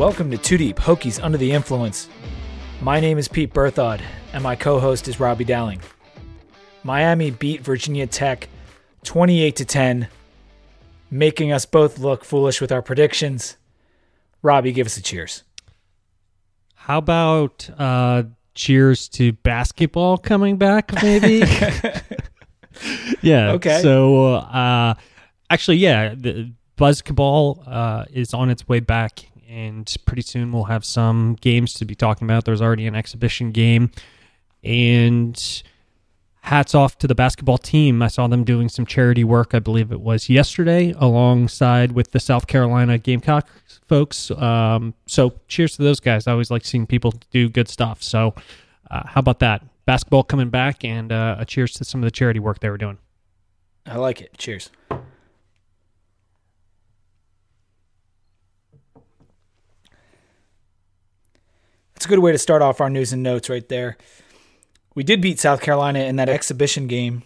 Welcome to Two Deep Hokies Under the Influence. My name is Pete Berthod, and my co host is Robbie Dowling. Miami beat Virginia Tech 28 to 10, making us both look foolish with our predictions. Robbie, give us a cheers. How about uh, cheers to basketball coming back, maybe? yeah. Okay. So, uh, actually, yeah, the basketball uh, is on its way back, and pretty soon we'll have some games to be talking about. There's already an exhibition game, and hats off to the basketball team. I saw them doing some charity work, I believe it was yesterday, alongside with the South Carolina Gamecock folks. Um, so cheers to those guys. I always like seeing people do good stuff. So uh, how about that? Basketball coming back, and uh, a cheers to some of the charity work they were doing. I like it. Cheers. That's a good way to start off our news and notes right there. We did beat South Carolina in that exhibition game,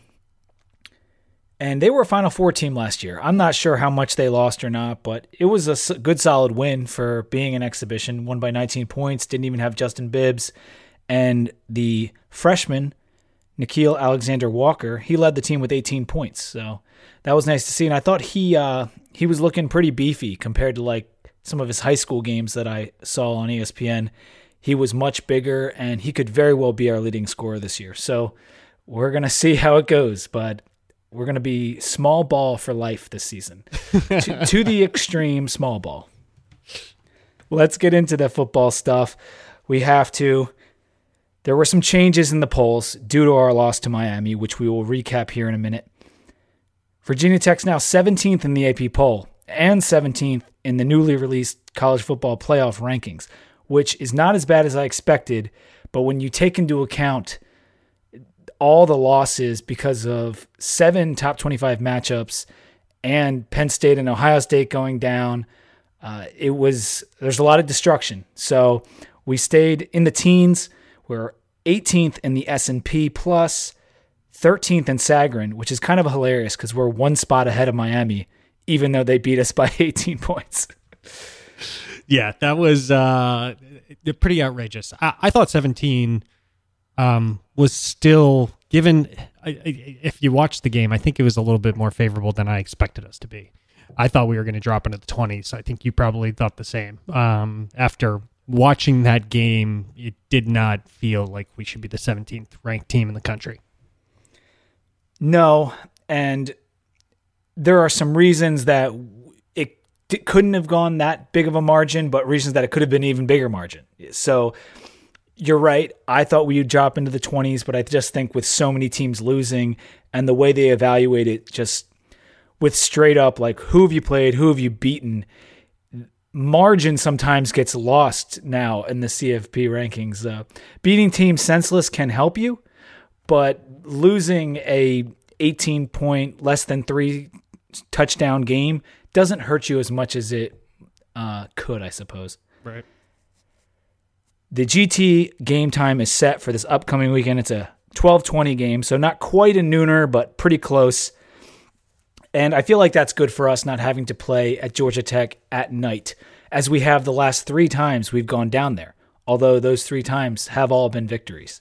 and they were a Final Four team last year. I'm not sure how much they lost or not, but it was a good, solid win for being an exhibition. Won by 19 points, didn't even have Justin Bibbs. And the freshman, Nickeil Alexander Walker, he led the team with 18 points. So that was nice to see. And I thought he uh, he was looking pretty beefy compared to like some of his high school games that I saw on ESPN. He was much bigger, and he could very well be our leading scorer this year. So we're gonna see how it goes, but we're gonna be small ball for life this season, to, to the extreme small ball. Let's get into the football stuff. We have to. There were some changes in the polls due to our loss to Miami, which we will recap here in a minute. Virginia Tech's now 17th in the AP poll and 17th in the newly released college football playoff rankings, which is not as bad as I expected. But when you take into account all the losses because of seven top 25 matchups and Penn State and Ohio State going down, uh, it was there's a lot of destruction. So we stayed in the teens. We're 18th in the S&P plus, 13th in Sagarin, which is kind of hilarious because we're one spot ahead of Miami, even though they beat us by 18 points. Yeah, that was uh, pretty outrageous. I, I thought 17 um, was still given. If you watch the game, I think it was a little bit more favorable than I expected us to be. I thought we were going to drop into the 20s. I think you probably thought the same. Um, after watching that game, it did not feel like we should be the 17th ranked team in the country. No, and there are some reasons that it couldn't have gone that big of a margin, but reasons that it could have been even bigger margin. So you're right. I thought we'd drop into the 20s, but I just think with so many teams losing and the way they evaluate it, just with straight up like who have you played, who have you beaten, margin sometimes gets lost now in the CFP rankings. Uh, beating teams senseless can help you, but losing a 18 point, less than three touchdown game doesn't hurt you as much as it uh, could, I suppose. Right. The GT game time is set for this upcoming weekend. It's a 12:20 game, so not quite a nooner, but pretty close. And I feel like that's good for us not having to play at Georgia Tech at night, as we have the last three times we've gone down there, although those three times have all been victories.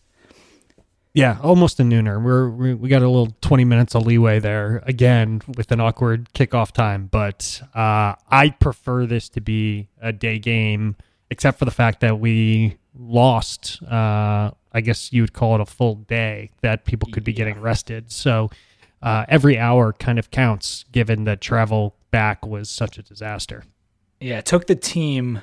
Yeah, almost a nooner. We're we, we got a little twenty minutes of leeway there again with an awkward kickoff time, but uh, I prefer this to be a day game, except for the fact that we lost. Uh, I guess you would call it a full day that people could be yeah. getting rested. So uh, every hour kind of counts, given that travel back was such a disaster. Yeah, it took the team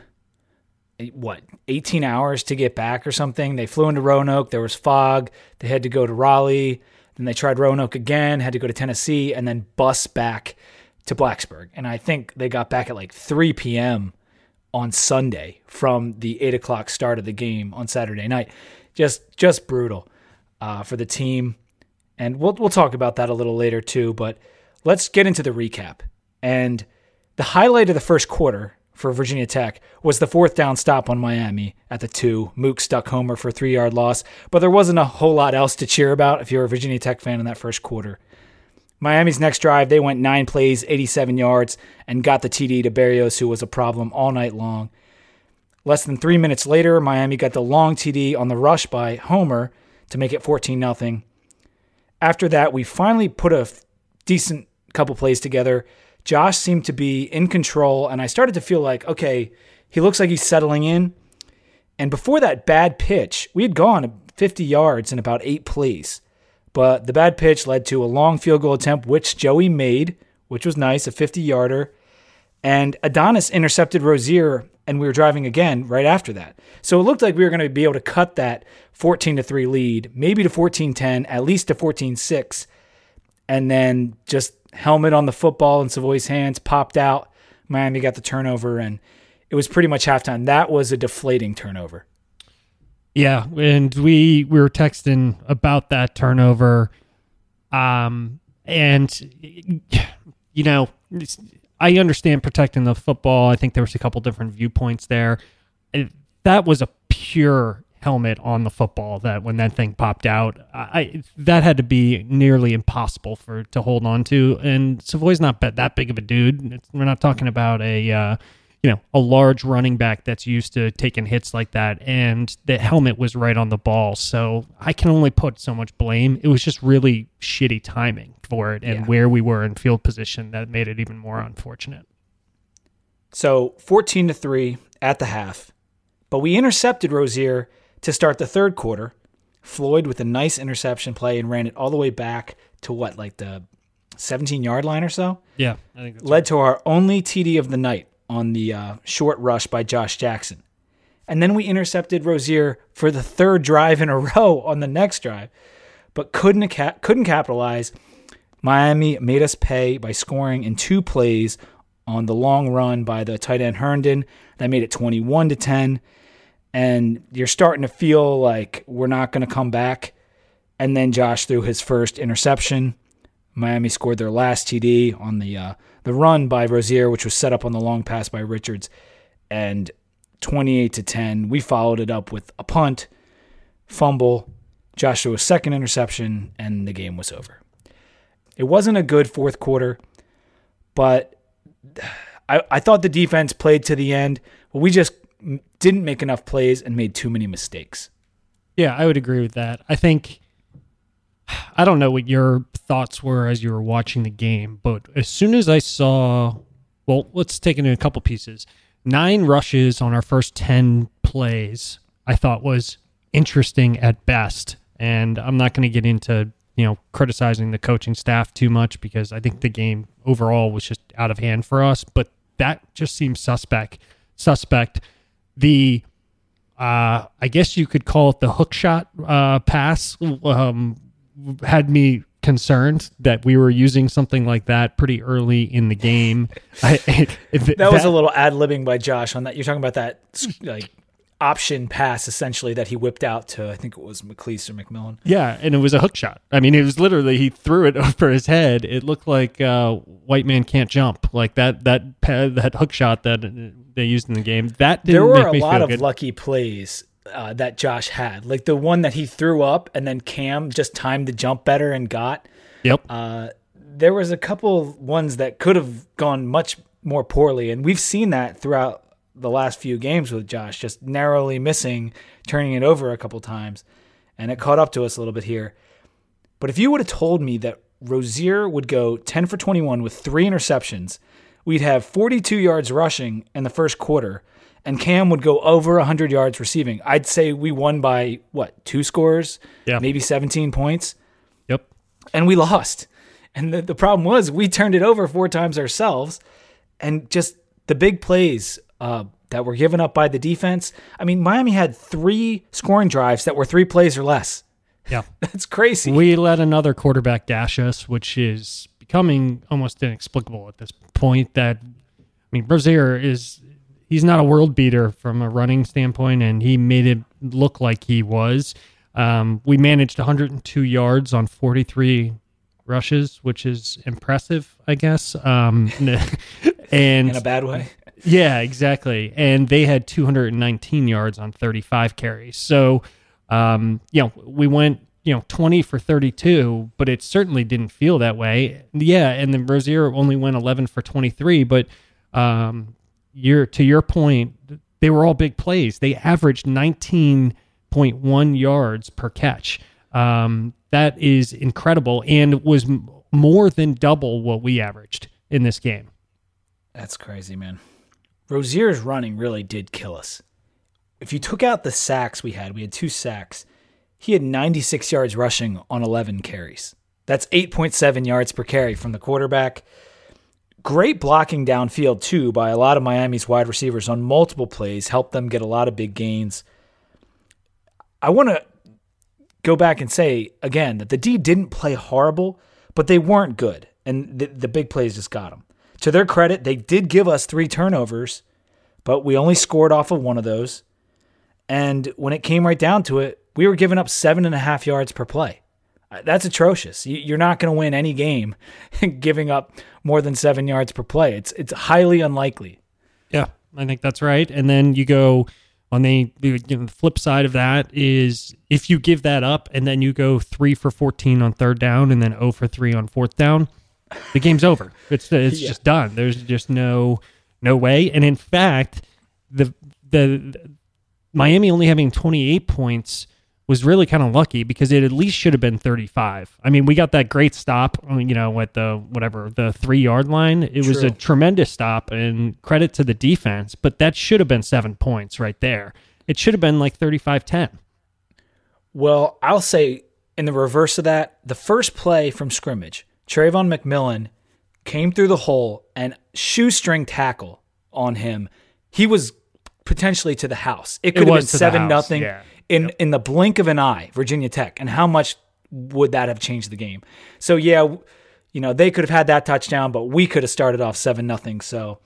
what 18 hours to get back or something. They flew into Roanoke. There was fog. They had to go to Raleigh. Then they tried Roanoke again. Had to go to Tennessee and then bus back to Blacksburg. And I think they got back at like 3 p.m. on Sunday from the eight o'clock start of the game on Saturday night. Just just brutal uh, for the team and we'll we'll talk about that a little later too. But let's get into the recap. And the highlight of the first quarter for Virginia Tech was the fourth down stop on Miami at the two. Mook stuck Homer for three yard loss, but there wasn't a whole lot else to cheer about if you're a Virginia Tech fan in that first quarter. Miami's next drive, they went nine plays, 87 yards, and got the TD to Berrios, who was a problem all night long. Less than three minutes later, Miami got the long TD on the rush by Homer to make it 14 0. After that, we finally put a decent couple plays together. Josh seemed to be in control, and I started to feel like, okay, he looks like he's settling in. And before that bad pitch, we had gone 50 yards in about eight plays. But the bad pitch led to a long field goal attempt, which Joey made, which was nice, a 50 yarder. And Adonis intercepted Rosier, and we were driving again right after that. So it looked like we were going to be able to cut that 14 to 3 lead, maybe to 14 10, at least to 14 6. And then just helmet on the football in Savoy's hands, popped out. Miami got the turnover, and it was pretty much halftime. That was a deflating turnover. Yeah, and we we were texting about that turnover, um, and you know, I understand protecting the football. I think there was a couple different viewpoints there. That was a pure helmet on the football that when that thing popped out, I that had to be nearly impossible for to hold on to. And Savoy's not that big of a dude. It's, we're not talking about a uh, you know a large running back that's used to taking hits like that, and the helmet was right on the ball. So I can only put so much blame. It was just really shitty timing for it, and yeah. where we were in field position that made it even more unfortunate. So fourteen to three at the half, but we intercepted Rosier to start the third quarter. Floyd with a nice interception play and ran it all the way back to what, like the 17 yard line or so? Yeah, I think led right. to our only TD of the night on the uh, short rush by Josh Jackson. And then we intercepted Rosier for the third drive in a row on the next drive, but couldn't couldn't capitalize. Miami made us pay by scoring in two plays on the long run by the tight end Herndon. That made it 21 to 10 and you're starting to feel like we're not going to come back. And then Josh threw his first interception. Miami scored their last TD on the uh, the run by Rosier, which was set up on the long pass by Richards, and 28 to 10. We followed it up with a punt, fumble, Joshua's second interception, and the game was over. It wasn't a good fourth quarter, but I, I thought the defense played to the end. We just didn't make enough plays and made too many mistakes. Yeah, I would agree with that. I think I don't know what your thoughts were as you were watching the game, but as soon as I saw, well, let's take it in a couple pieces. Nine rushes on our first 10 plays, I thought was interesting at best. And I'm not going to get into, you know, criticizing the coaching staff too much because I think the game overall was just out of hand for us, but that just seems suspect. Suspect the uh, I guess you could call it the hook shot uh, pass um, had me concerned that we were using something like that pretty early in the game. I, that, that, was a little ad libbing by Josh on that. You're talking about that like option pass essentially that he whipped out to I think it was McClease or McMillian. Yeah, and it was a hook shot. I mean, it was literally he threw it over his head. It looked like uh, white man can't jump. Like that that that hook shot that they used in the game. That there were a lot of good. lucky plays. Uh, that Josh had, like the one that he threw up, and then Cam just timed the jump better and got. Yep. Uh, there was a couple ones that could have gone much more poorly, and we've seen that throughout the last few games with Josh, just narrowly missing, turning it over a couple times, and it caught up to us a little bit here. But if you would have told me that Rosier would go 10 for 21 with three interceptions, we'd have 42 yards rushing in the first quarter, and Cam would go over 100 yards receiving. I'd say we won by what, two scores? Yeah. Maybe 17 points? Yep. And we lost. And the, the problem was we turned it over four times ourselves, and just the big plays uh, that were given up by the defense. I mean, Miami had three scoring drives that were three plays or less. Yeah. That's crazy. We let another quarterback dash us, which is becoming almost inexplicable at this point. That, I mean, Rosier is, he's not a world beater from a running standpoint, and he made it look like he was. Um, we managed 102 yards on 43 rushes, which is impressive, I guess. Um, and in a bad way. Yeah, exactly. And they had 219 yards on 35 carries. So, um, you know, we went, you know, 20 for 32, but it certainly didn't feel that way. Yeah, and then Rosier only went 11 for 23, but um, you're to your point, they were all big plays. They averaged 19.1 yards per catch. Um, that is incredible and was m- more than double what we averaged in this game. That's crazy, man. Rosier's running really did kill us. If you took out the sacks we had, we had two sacks. He had 96 yards rushing on 11 carries. That's 8.7 yards per carry from the quarterback. Great blocking downfield, too, by a lot of Miami's wide receivers on multiple plays, helped them get a lot of big gains. I want to go back and say again that the D didn't play horrible, but they weren't good. And the, the big plays just got them. To their credit, they did give us three turnovers, but we only scored off of one of those. And when it came right down to it, we were giving up seven and a half yards per play. Uh, that's atrocious. You're not going to win any game giving up more than seven yards per play. It's it's highly unlikely. Yeah, I think that's right. And then you go on the, you know, the flip side of that is if you give that up and then you go three for 14 on third down and then 0 for three on fourth down, the game's over. It's it's yeah. just done. There's just no no way. And in fact, the the Miami only having 28 points was really kind of lucky because it at least should have been 35. I mean, we got that great stop, you know, at the whatever, the 3-yard line. It True. was a tremendous stop and credit to the defense, but that should have been 7 points right there. It should have been like 35-10. Well, I'll say in the reverse of that, the first play from scrimmage, Travon McMillian came through the hole and shoestring tackle on him. He was potentially to the house. It could it have been seven nothing yeah. in yep. in the blink of an eye, Virginia Tech. And how much would that have changed the game? So yeah, you know they could have had that touchdown, but we could have started off seven nothing. So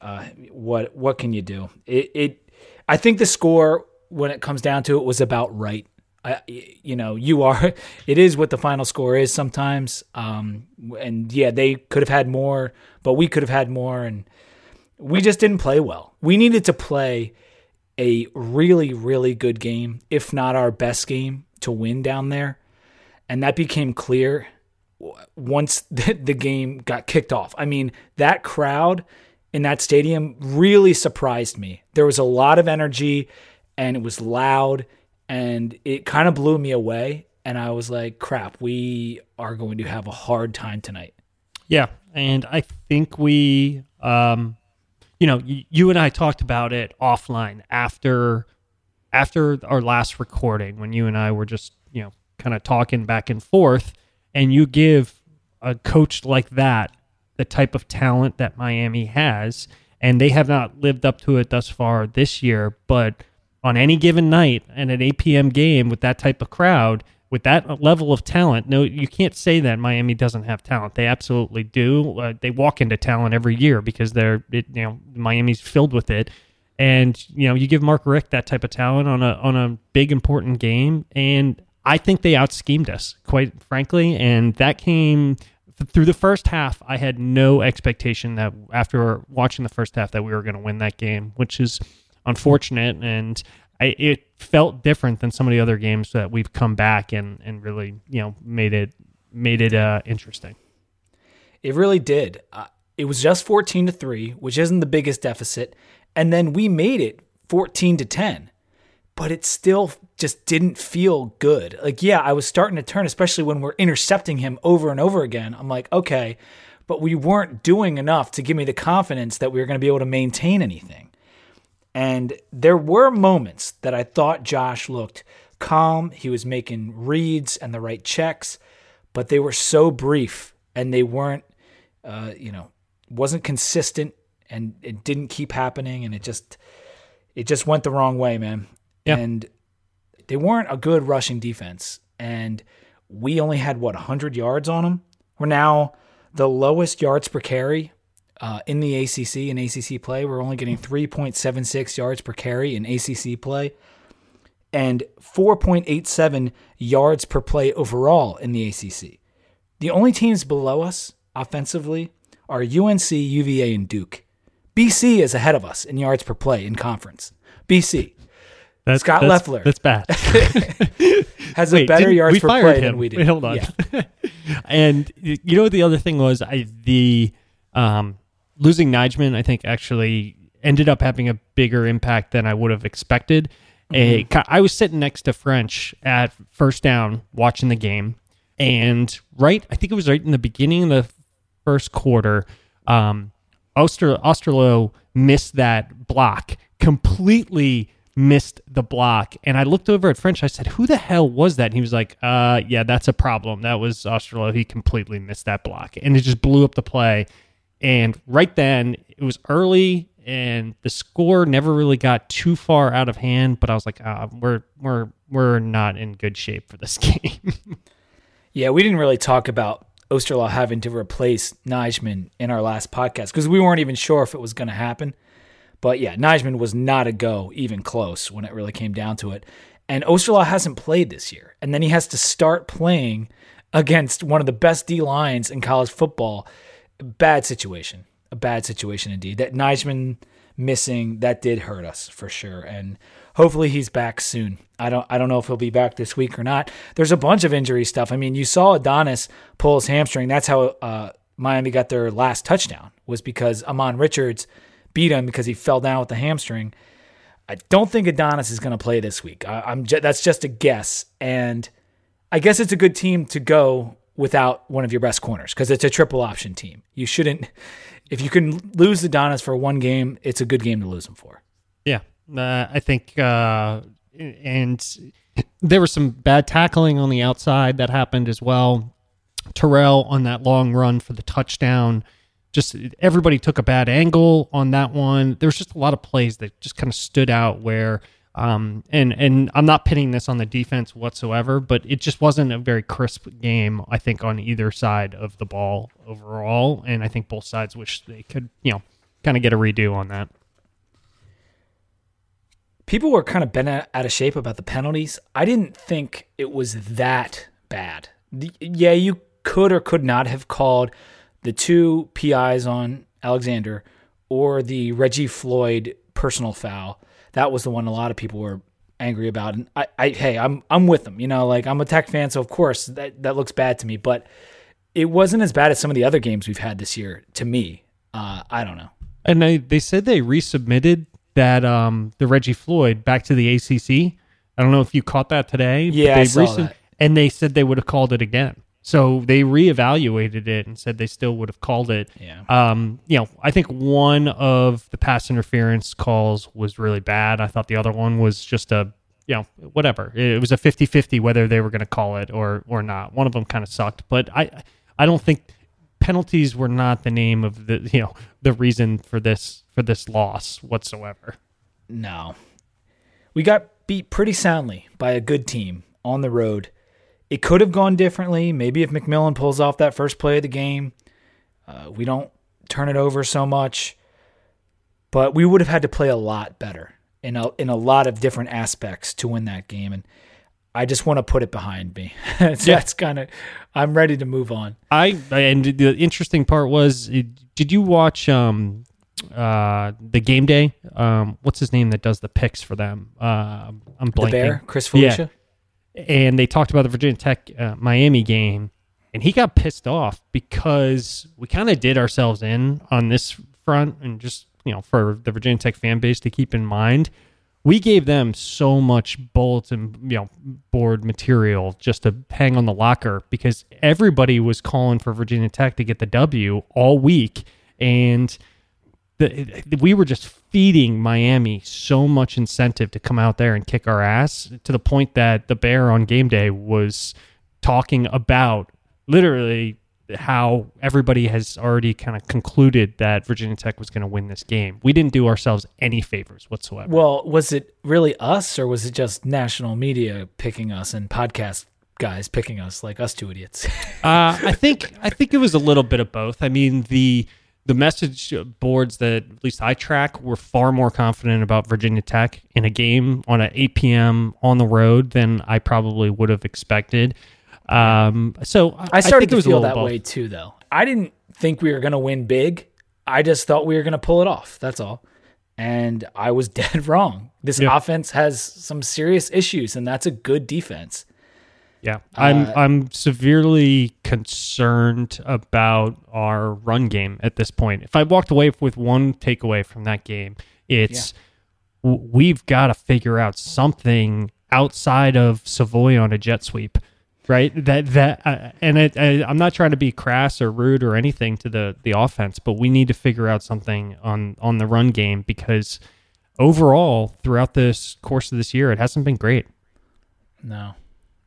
uh, what what can you do? It, it I think the score when it comes down to it was about right. I, you know, you are. It is what the final score is sometimes. Um, and yeah, they could have had more, but we could have had more, and we just didn't play well. We needed to play a really, really good game, if not our best game, to win down there. And that became clear once the, the game got kicked off. I mean, that crowd in that stadium really surprised me. There was a lot of energy and it was loud and it kind of blew me away. And I was like, crap, we are going to have a hard time tonight. Yeah. And I think we um, you know, you, you and I talked about it offline after after our last recording when you and I were just, you know, kind of talking back and forth and you give a coach like that the type of talent that Miami has and they have not lived up to it thus far this year, but on any given night and an 8 p.m. game with that type of crowd, with that level of talent, no, you can't say that Miami doesn't have talent. They absolutely do. Uh, they walk into talent every year because they're, it, you know, Miami's filled with it. And you know, you give Mark Richt that type of talent on a on a big important game, and I think they out schemed us, quite frankly. And that came through the first half. I had no expectation that after watching the first half that we were going to win that game, which is unfortunate. And I, it felt different than some of the other games that we've come back and, and really you know made it made it uh, interesting. It really did. Uh, it was just fourteen to three, which isn't the biggest deficit, and then we made it fourteen to ten, but it still just didn't feel good. Like yeah, I was starting to turn, especially when we're intercepting him over and over again. I'm like, okay, but we weren't doing enough to give me the confidence that we were going to be able to maintain anything. And there were moments that I thought Josh looked calm. He was making reads and the right checks, but they were so brief and they weren't, uh, you know, wasn't consistent and it didn't keep happening and it just, it just went the wrong way, man. Yeah. And they weren't a good rushing defense. And we only had, what, 100 yards on them? We're now the lowest yards per carry uh, in the ACC in ACC play. We're only getting 3.76 yards per carry in ACC play and 4.87 yards per play overall in the ACC. The only teams below us offensively are UNC, UVA, and Duke. BC is ahead of us in yards per play in conference. BC. That's, Scott that's, Loeffler. That's bad. has Wait, a better yards per play him. than we did. Wait, hold on. Yeah. and you know what the other thing was? I the um, losing Nijman, I think, actually ended up having a bigger impact than I would have expected. A, I was sitting next to French at first down watching the game, and right, I think it was right in the beginning of the first quarter, um, Oster, Osterloh missed that block, completely missed the block. And I looked over at French. I said, Who the hell was that? And he was like, uh, Yeah, that's a problem. That was Osterloh. He completely missed that block. And it just blew up the play. And right then, it was early and the score never really got too far out of hand. But I was like, uh, we're we're we're not in good shape for this game. yeah, we didn't really talk about Osterloh having to replace Nijman in our last podcast because we weren't even sure if it was going to happen. But yeah, Nijman was not a go, even close, when it really came down to it. And Osterloh hasn't played this year. And then he has to start playing against one of the best D lines in college football. Bad situation a bad situation indeed. That Nijman missing that did hurt us for sure, and hopefully he's back soon. I don't I don't know if he'll be back this week or not. There's a bunch of injury stuff. I mean, you saw Adonis pull his hamstring. That's how uh, Miami got their last touchdown was because Ahmmon Richards beat him because he fell down with the hamstring. I don't think Adonis is going to play this week. I, am that's just a guess, and I guess it's a good team to go without one of your best corners because it's a triple option team. You shouldn't if you can lose the Adonis for one game, it's a good game to lose him for. Yeah, uh, I think, uh, and there was some bad tackling on the outside that happened as well. Terrell on that long run for the touchdown. Just everybody took a bad angle on that one. There was just a lot of plays that just kind of stood out where um, and and I'm not pitting this on the defense whatsoever, but it just wasn't a very crisp game. I think on either side of the ball overall, and I think both sides wish they could, you know, kind of get a redo on that. People were kind of bent out of shape about the penalties. I didn't think it was that bad. Yeah, you could or could not have called the two PIs on Alexander or the Reggie Floyd personal foul that was the one a lot of people were angry about. And I, I hey, I'm I'm with them. You know, like I'm a Tech fan, so of course that that looks bad to me, but it wasn't as bad as some of the other games we've had this year. To me, uh, I don't know. And they they said they resubmitted that um the Reggie Floyd back to the ACC. I don't know if you caught that today. Yeah, they I saw that. And they said they would have called it again. So they reevaluated it and said they still would have called it. Yeah. Um, you know, I think one of the pass interference calls was really bad. I thought the other one was just a, you know, whatever. It was a 50-50 whether they were going to call it or or not. One of them kind of sucked, but I I don't think penalties were not the name of the, you know, the reason for this for this loss whatsoever. No. We got beat pretty soundly by a good team on the road it could have gone differently. Maybe if McMillian pulls off that first play of the game, uh, we don't turn it over so much. But we would have had to play a lot better in a, in a lot of different aspects to win that game. And I just want to put it behind me. so yeah. That's kind of, I'm ready to move on. I, and the interesting part was, did you watch, um, uh, the game day? Um, what's his name that does the picks for them? Uh, I'm blanking. The Bear, Chris Fallica. Yeah and they talked about the Virginia Tech uh, Miami game, and he got pissed off because we kind of did ourselves in on this front, and just you know for the Virginia Tech fan base to keep in mind, we gave them so much bulletin you know board material just to hang on the locker because everybody was calling for Virginia Tech to get the W all week, and the, we were just feeding Miami so much incentive to come out there and kick our ass to the point that the Bear on game day was talking about literally how everybody has already kind of concluded that Virginia Tech was going to win this game. We didn't do ourselves any favors whatsoever. Well, was it really us or was it just national media picking us and podcast guys picking us like us two idiots? uh, I think I think it was a little bit of both. I mean, the the message boards that at least I track were far more confident about Virginia Tech in a game on an 8 p.m. on the road than I probably would have expected. Um, so I started I to feel that both. way too, though. I didn't think we were going to win big. I just thought we were going to pull it off. That's all. And I was dead wrong. This yeah. offense has some serious issues, and that's a good defense. Yeah, I'm Uh, I'm severely concerned about our run game at this point. If I walked away with one takeaway from that game, it's w- we've got to figure out something outside of Savoy on a jet sweep, right? That that uh, and it, I, I'm not trying to be crass or rude or anything to the the offense, but we need to figure out something on on the run game because overall throughout this course of this year, it hasn't been great. No.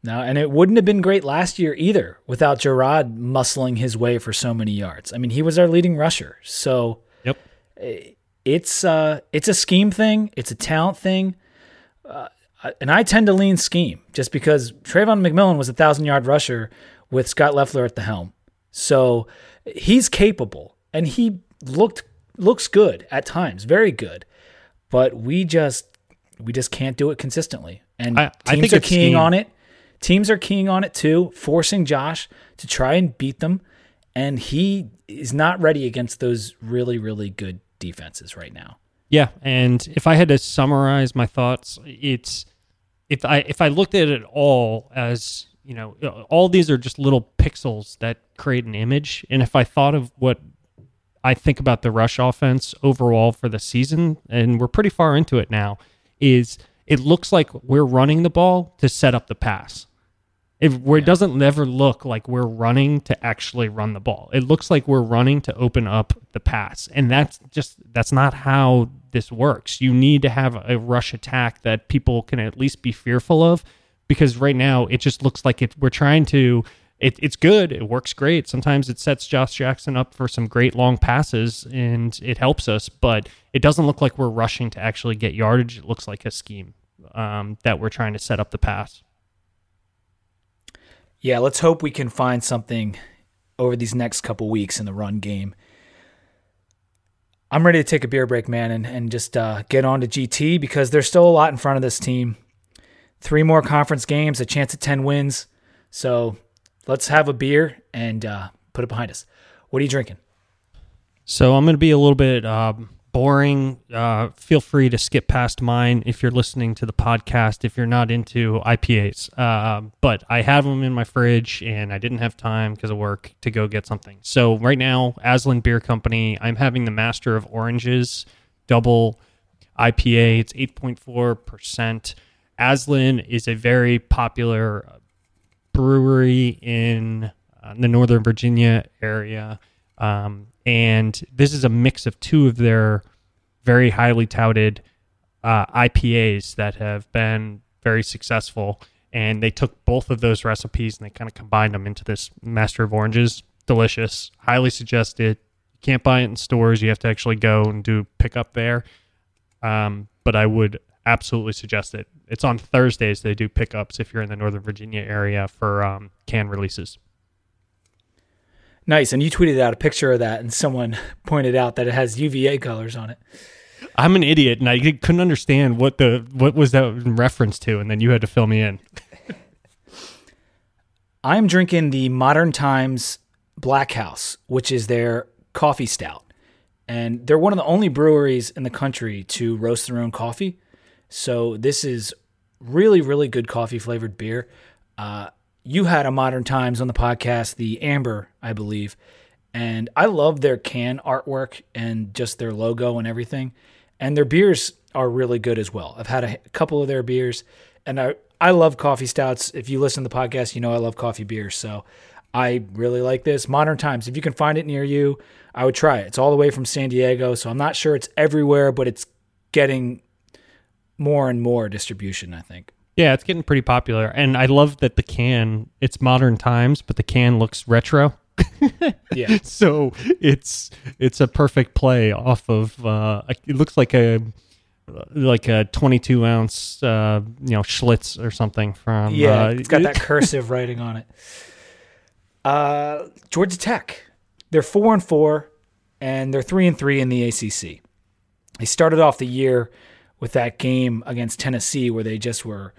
No, and it wouldn't have been great last year either without Jerod muscling his way for so many yards. I mean, he was our leading rusher. So Yep. it's uh it's a scheme thing, it's a talent thing. Uh, and I tend to lean scheme just because Travon McMillian was a thousand yard rusher with Scott Loeffler at the helm. So he's capable and he looked looks good at times, very good. But we just we just can't do it consistently. And I- I teams think are keying scheme. on it. Teams are keying on it too, forcing Josh to try and beat them. And he is not ready against those really, really good defenses right now. Yeah, and if I had to summarize my thoughts, it's if I if I looked at it all as you know, all these are just little pixels that create an image, and if I thought of what I think about the rush offense overall for the season, and we're pretty far into it now, is it looks like we're running the ball to set up the pass. If where it doesn't never look like we're running to actually run the ball. It looks like we're running to open up the pass. And that's just that's not how this works. You need to have a rush attack that people can at least be fearful of because right now it just looks like it we're trying to it, it's good. It works great. Sometimes it sets Josh Jackson up for some great long passes and it helps us, but it doesn't look like we're rushing to actually get yardage. It looks like a scheme um, that we're trying to set up the pass. Yeah, let's hope we can find something over these next couple weeks in the run game. I'm ready to take a beer break, man, and, and just uh, get on to GT because there's still a lot in front of this team. Three more conference games, a chance at 10 wins. So let's have a beer and uh, put it behind us. What are you drinking? So I'm going to be a little bit um, boring. Uh, feel free to skip past mine if you're listening to the podcast. If you're not into IPAs, uh, but I have them in my fridge, and I didn't have time because of work to go get something. So right now, Aslin Beer Company, I'm having the Master of Oranges double IPA. It's 8.4 percent. Aslin is a very popular brewery in uh, the Northern Virginia area. Um, and this is a mix of two of their very highly touted uh, IPAs that have been very successful. And they took both of those recipes and they kind of combined them into this Master of Oranges. Delicious, highly suggested. You can't buy it in stores. You have to actually go and do pickup there. Um, but I would absolutely suggest it. It's on Thursdays. They do pickups if you're in the Northern Virginia area for um, can releases. Nice. And you tweeted out a picture of that, and someone pointed out that it has UVA colors on it. I'm an idiot, and I couldn't understand what the what was that in reference to, and then you had to fill me in. I'm drinking the Modern Times Black House, which is their coffee stout. And they're one of the only breweries in the country to roast their own coffee. So this is really, really good coffee flavored beer. Uh, you had a Modern Times on the podcast, the Amber, I believe. And I love their can artwork and just their logo and everything. And their beers are really good as well. I've had a couple of their beers, and I, I love coffee stouts. If you listen to the podcast, you know I love coffee beers. So I really like this. Modern Times, if you can find it near you, I would try it. It's all the way from San Diego, so I'm not sure it's everywhere, but it's getting more and more distribution, I think. Yeah, it's getting pretty popular, and I love that the can. It's modern times, but the can looks retro. Yeah. so it's it's a perfect play off of. Uh, it looks like a like a 22 ounce, uh, you know, Schlitz or something from. Yeah, uh, it's got that cursive writing on it. Uh, Georgia Tech, they're four and four, and they're three and three in the ACC. They started off the year with that game against Tennessee where they just were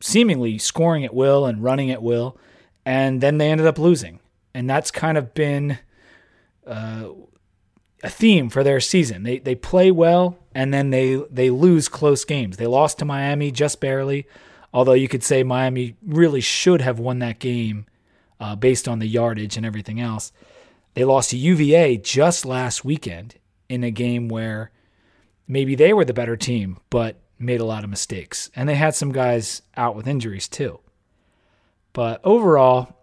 seemingly scoring at will and running at will, and then they ended up losing, and that's kind of been uh, a theme for their season. They they play well and then they they lose close games. They lost to Miami just barely. Although you could say Miami really should have won that game uh, based on the yardage and everything else. They lost to UVA just last weekend in a game where maybe they were the better team, but made a lot of mistakes. And they had some guys out with injuries too. But overall,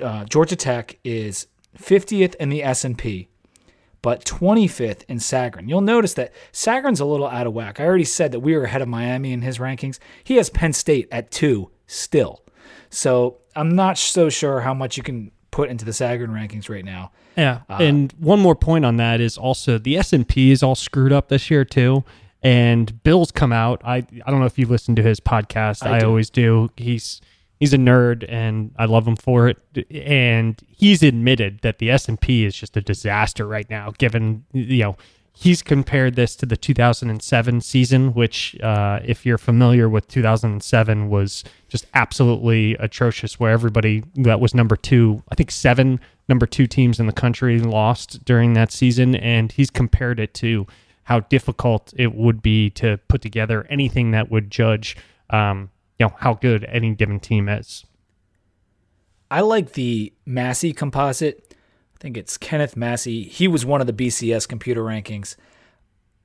uh, Georgia Tech is 50th in the S&P, but 25th in Sagarin. You'll notice that Sagarin's a little out of whack. I already said that we were ahead of Miami in his rankings. He has Penn State at two still. So I'm not so sure how much you can put into the Sagarin rankings right now. Yeah, uh, and one more point on that is also the S and P is all screwed up this year too. And Bill's come out. I I don't know if you listened to his podcast. I, I always do. He's he's a nerd, and I love him for it. And he's admitted that the S and P is just a disaster right now, given you know he's compared this to the 2007 season, which, uh, if you're familiar with 2007, was just absolutely atrocious, where everybody that was number two, I think seven number two teams in the country lost during that season. And he's compared it to how difficult it would be to put together anything that would judge, um, you know, how good any given team is. I like the Massey composite I think it's Kenneth Massey. He was one of the BCS computer rankings.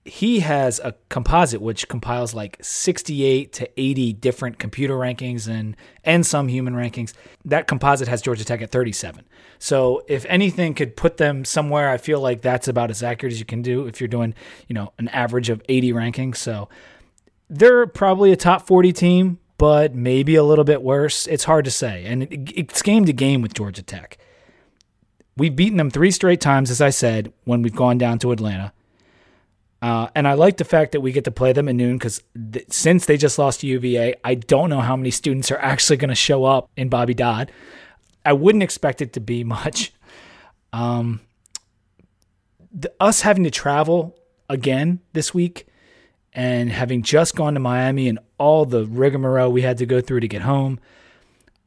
He has a composite which compiles like 68 to 80 different computer rankings and and some human rankings. That composite has Georgia Tech at 37. So if anything could put them somewhere, I feel like that's about as accurate as you can do if you're doing, you know, an average of 80 rankings. So they're probably a top 40 team, but maybe a little bit worse. It's hard to say. And it's game to game with Georgia Tech. We've beaten them three straight times, as I said, when we've gone down to Atlanta. Uh, and I like the fact that we get to play them at noon because th- since they just lost to UVA, I don't know how many students are actually going to show up in Bobby Dodd. I wouldn't expect it to be much. Um, the, us having to travel again this week and having just gone to Miami and all the rigmarole we had to go through to get home,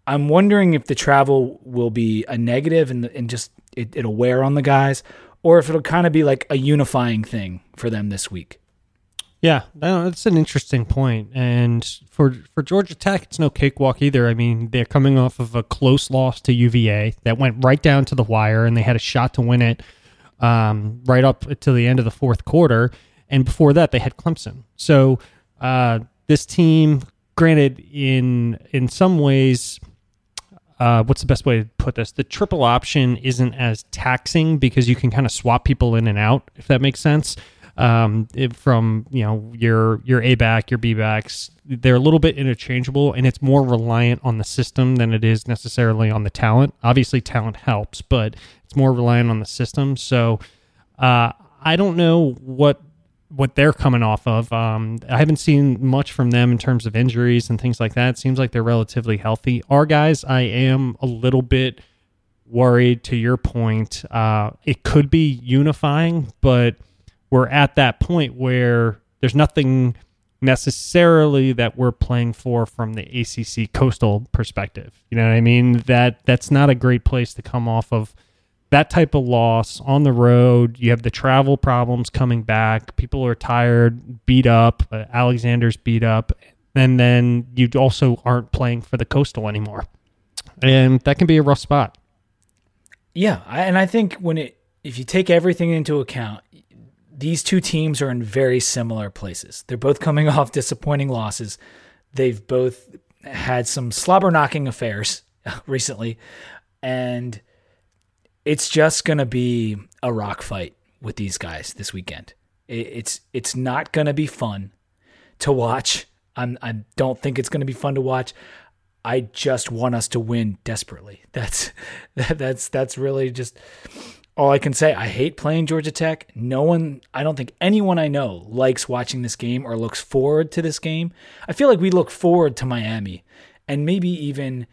I'm wondering if the travel will be a negative and, and just it, it'll wear on the guys, or if it'll kind of be like a unifying thing for them this week. Yeah, that's an interesting point. And for for Georgia Tech, it's no cakewalk either. I mean, they're coming off of a close loss to UVA that went right down to the wire, and they had a shot to win it um, right up to the end of the fourth quarter. And before that, they had Clemson. So uh, this team, granted, in in some ways, uh, what's the best way to put this? The triple option isn't as taxing because you can kind of swap people in and out, if that makes sense. Um, from you know your your A back, your B backs, they're a little bit interchangeable, and it's more reliant on the system than it is necessarily on the talent. Obviously, talent helps, but it's more reliant on the system. So uh, I don't know what what they're coming off of. Um, I haven't seen much from them in terms of injuries and things like that. It seems like they're relatively healthy. Our guys, I am a little bit worried. To your point, uh, it could be unifying, but we're at that point where there's nothing necessarily that we're playing for from the ACC coastal perspective. You know what I mean? That that's not a great place to come off of that type of loss on the road, you have the travel problems coming back. People are tired, beat up. Uh, Alexander's beat up, and then you also aren't playing for the coastal anymore, and that can be a rough spot. Yeah, and I think when it if you take everything into account, these two teams are in very similar places. They're both coming off disappointing losses. They've both had some slobber knocking affairs recently, and it's just to be a rock fight with these guys this weekend. It's it's not to be fun to watch. I'm, I don't think it's to be fun to watch. I just want us to win desperately. That's that, that's that's really just all I can say. I hate playing Georgia Tech. No one, I don't think anyone I know likes watching this game or looks forward to this game. I feel like we look forward to Miami and maybe even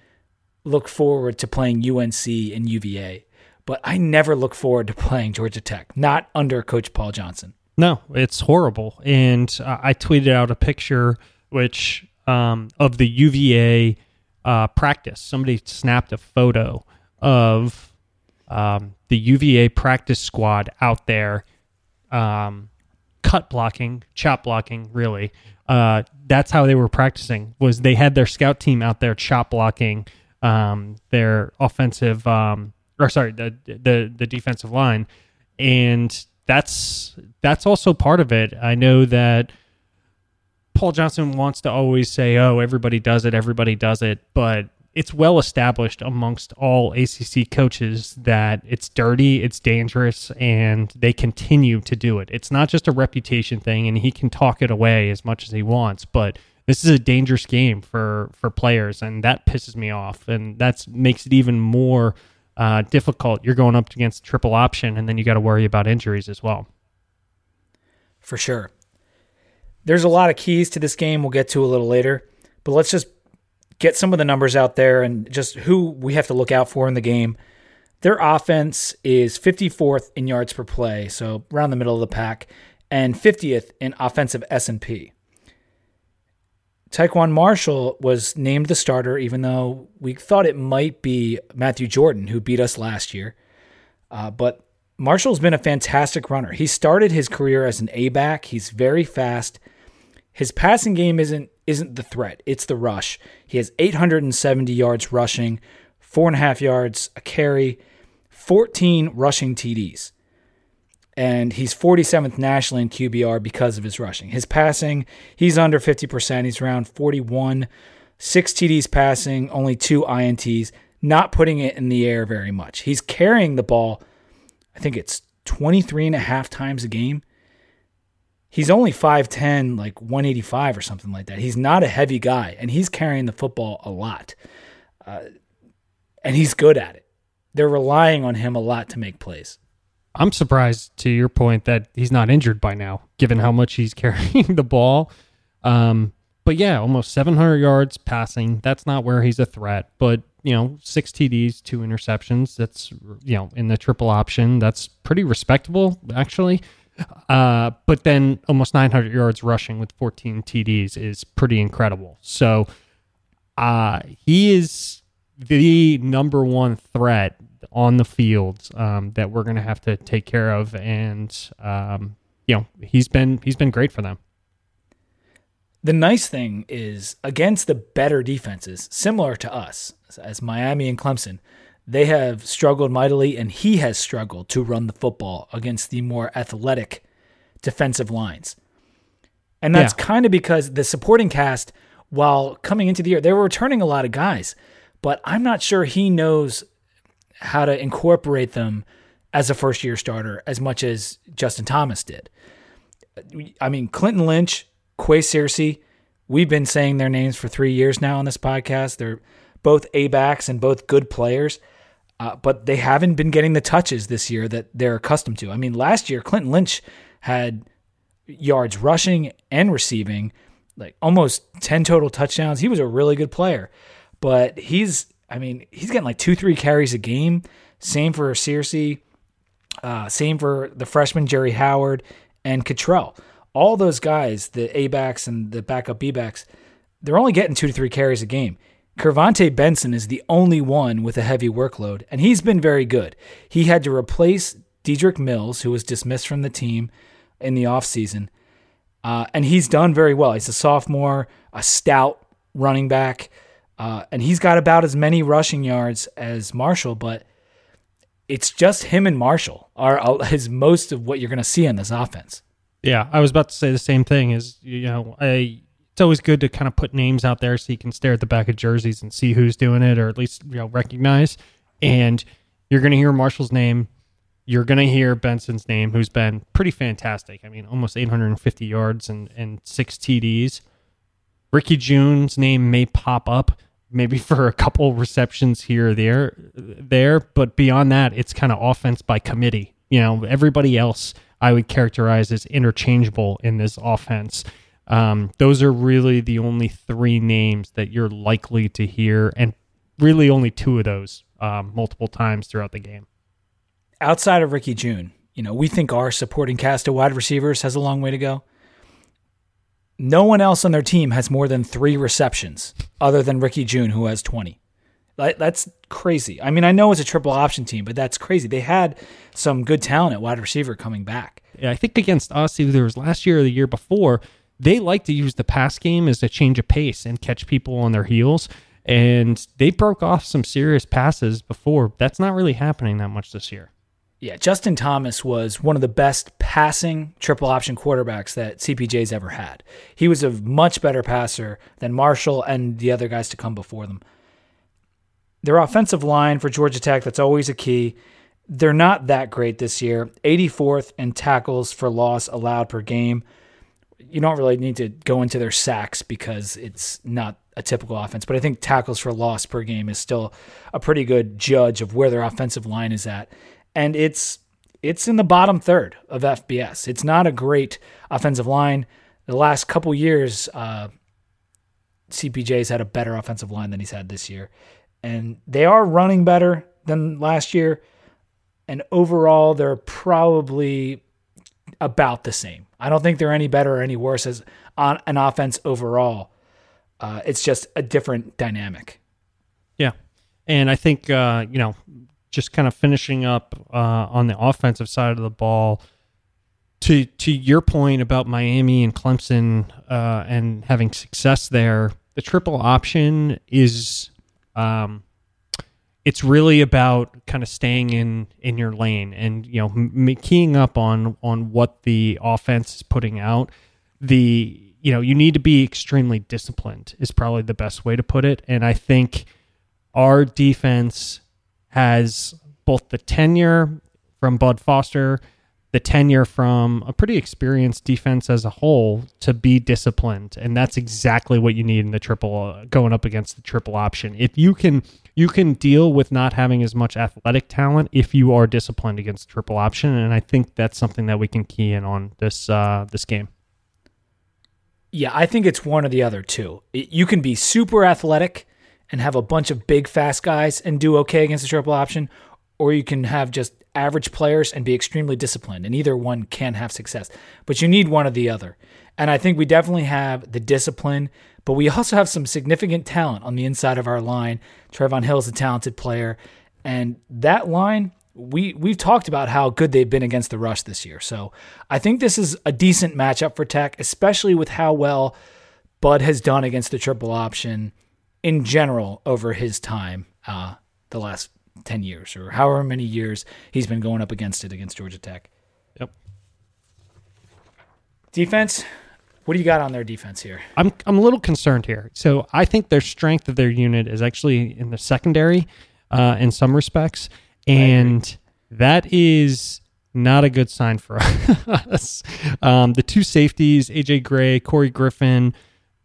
look forward to playing UNC and UVA but I never look forward to playing Georgia Tech, not under Coach Paul Johnson. No, it's horrible. And uh, I tweeted out a picture which um, of the UVA uh, practice. Somebody snapped a photo of um, the UVA practice squad out there, um, cut blocking, chop blocking, really. Uh, that's how they were practicing. Was they had their scout team out there chop blocking um, their offensive, um, or sorry, the the the defensive line, and that's that's also part of it. I know that Paul Johnson wants to always say, "Oh, everybody does it, everybody does it," but it's well established amongst all ACC coaches that it's dirty, it's dangerous, and they continue to do it. It's not just a reputation thing, and he can talk it away as much as he wants, but this is a dangerous game for for players, and that pisses me off, and that makes it even more uh, difficult. You're going up against triple option, and then you got to worry about injuries as well. For sure. There's a lot of keys to this game we'll get to a little later, but let's just get some of the numbers out there and just who we have to look out for in the game. Their offense is 54th in yards per play, so around the middle of the pack, and 50th in offensive S&P. TaQuon Marshall was named the starter, even though we thought it might be Matthew Jordan, who beat us last year. Uh, but Marshall's been a fantastic runner. He started his career as an A back. He's very fast. His passing game isn't isn't the threat; it's the rush. He has 870 yards rushing, four and a half yards a carry, 14 rushing TDs, and he's 47th nationally in QBR because of his rushing. His passing, he's under 50%. He's around 41, six TDs passing, only two INTs, not putting it in the air very much. He's carrying the ball. I think it's 23 and a half times a game he's only 5'10, like 185 or something like that. He's not a heavy guy, and he's carrying the football a lot. Uh, and he's good at it. They're relying on him a lot to make plays. I'm surprised to your point that he's not injured by now, given how much he's carrying the ball. Um, but yeah, almost 700 yards passing. That's not where he's a threat. But you know, six TDs, two interceptions. That's you know in the triple option. That's pretty respectable, actually. Uh, but then almost 900 yards rushing with 14 TDs is pretty incredible. So uh, he is the number one threat on the field um, that we're going to have to take care of, and um, you know he's been he's been great for them. The nice thing is against the better defenses, similar to us as Miami and Clemson, they have struggled mightily, and he has struggled to run the football against the more athletic defensive lines. And that's yeah. kind of because the supporting cast, while coming into the year, they were returning a lot of guys, but I'm not sure he knows how to incorporate them as a first year starter as much as Justin Thomas did. I mean, Clinton Lynch, Qua Searcy, we've been saying their names for three years now on this podcast. They're both A backs and both good players. Uh, but they haven't been getting the touches this year that they're accustomed to. I mean, last year, Clinton Lynch had yards rushing and receiving, like almost 10 total touchdowns. He was a really good player, but he's, I mean, he's getting like two, three carries a game. Same for Searcy, uh, same for the freshman Jerry Howard and Cottrell. All those guys, the A backs and the backup B backs, they're only getting two to three carries a game. KirVonte Benson is the only one with a heavy workload, and he's been very good. He had to replace Dedrick Mills, who was dismissed from the team in the offseason, uh, and he's done very well. He's a sophomore, a stout running back, uh, and he's got about as many rushing yards as Marshall, but it's just him and Marshall are uh, is most of what you're going to see in this offense. Yeah, I was about to say the same thing. Is you know, I it's always good to kind of put names out there so you can stare at the back of jerseys and see who's doing it or at least you know recognize. And you're going to hear Marshall's name. You're going to hear Benson's name, who's been pretty fantastic. I mean, almost 850 yards and, and six TDs. Ricky Jeune's name may pop up, maybe for a couple receptions here or there, there. But beyond that, it's kind of offense by committee. You know, everybody else I would characterize as interchangeable in this offense. Um, those are really the only three names that you're likely to hear, and really only two of those um, multiple times throughout the game. Outside of Ricky Jeune, you know, we think our supporting cast of wide receivers has a long way to go. No one else on their team has more than three receptions, other than Ricky Jeune, who has 20. That's crazy. I mean, I know it's a triple option team, but that's crazy. They had some good talent at wide receiver coming back. Yeah, I think against us, either it was last year or the year before, they like to use the pass game as a change of pace and catch people on their heels. And they broke off some serious passes before. That's not really happening that much this year. Yeah, Justin Thomas was one of the best passing triple option quarterbacks that CPJ's ever had. He was a much better passer than Marshall and the other guys to come before them. Their offensive line for Georgia Tech, that's always a key. They're not that great this year. 84th in tackles for loss allowed per game. You don't really need to go into their sacks because it's not a typical offense, but I think tackles for loss per game is still a pretty good judge of where their offensive line is at and it's it's in the bottom third of FBS. It's not a great offensive line. The last couple years, uh, CPJ's had a better offensive line than he's had this year, and they are running better than last year. And overall, they're probably about the same. I don't think they're any better or any worse as on an offense overall. Uh, it's just a different dynamic. Yeah, and I think uh, you know just kind of finishing up uh, on the offensive side of the ball. To to your point about Miami and Clemson uh, and having success there, the triple option is um, it's really about kind of staying in in your lane and you know m- keying up on on what the offense is putting out. The you know you need to be extremely disciplined is probably the best way to put it, and I think our defense has both the tenure from Bud Foster, the tenure from a pretty experienced defense as a whole to be disciplined, and that's exactly what you need in the triple going up against the triple option. If you can you can deal with not having as much athletic talent if you are disciplined against triple option, and I think that's something that we can key in on this uh, this game. Yeah, I think it's one or the other too. You can be super athletic and have a bunch of big fast guys and do okay against the triple option, or you can have just average players and be extremely disciplined, and either one can have success. But you need one or the other. And I think we definitely have the discipline, but we also have some significant talent on the inside of our line. Trevon Hill's a talented player, and that line we we've talked about how good they've been against the rush this year. So I think this is a decent matchup for Tech, especially with how well Bud has done against the triple option in general over his time, uh, the last 10 years or however many years he's been going up against it against Georgia Tech. Yep. Defense, what do you got on their defense here? I'm I'm a little concerned here. So I think their strength of their unit is actually in the secondary, uh, in some respects, and that is not a good sign for us. um, the two safeties, AJ Gray, Corey Griffin,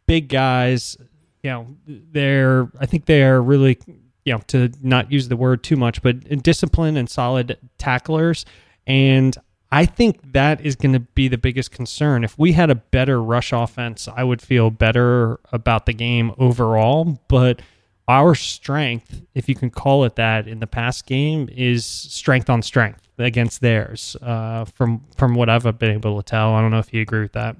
big guys, you know, they're I think they are really you know to not use the word too much, but disciplined and solid tacklers, and I think that is going to be the biggest concern. If we had a better rush offense, I would feel better about the game overall, but our strength, if you can call it that, in the past game is strength on strength against theirs. Uh, from from what I've been able to tell, I don't know if you agree with that.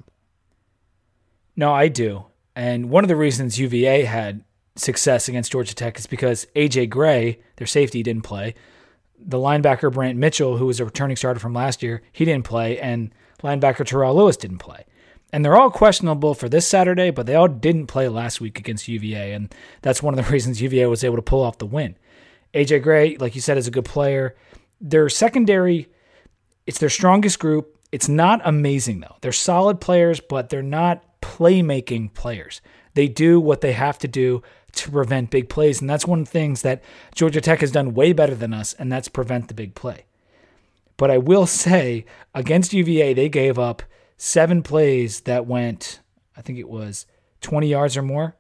No, I do. And one of the reasons UVA had success against Georgia Tech is because AJ Gray, their safety, didn't play. The linebacker Brant Mitchell, who was a returning starter from last year, he didn't play, and linebacker Terrell Lewis didn't play. And they're all questionable for this Saturday, but they all didn't play last week against UVA, and that's one of the reasons UVA was able to pull off the win. AJ Gray, like you said, is a good player. Their secondary, it's their strongest group. It's not amazing though. They're solid players, but they're not playmaking players. They do what they have to do to prevent big plays. And that's one of the things that Georgia Tech has done way better than us, and that's prevent the big play. But I will say, against UVA, they gave up seven plays that went, I think it was 20 yards or more.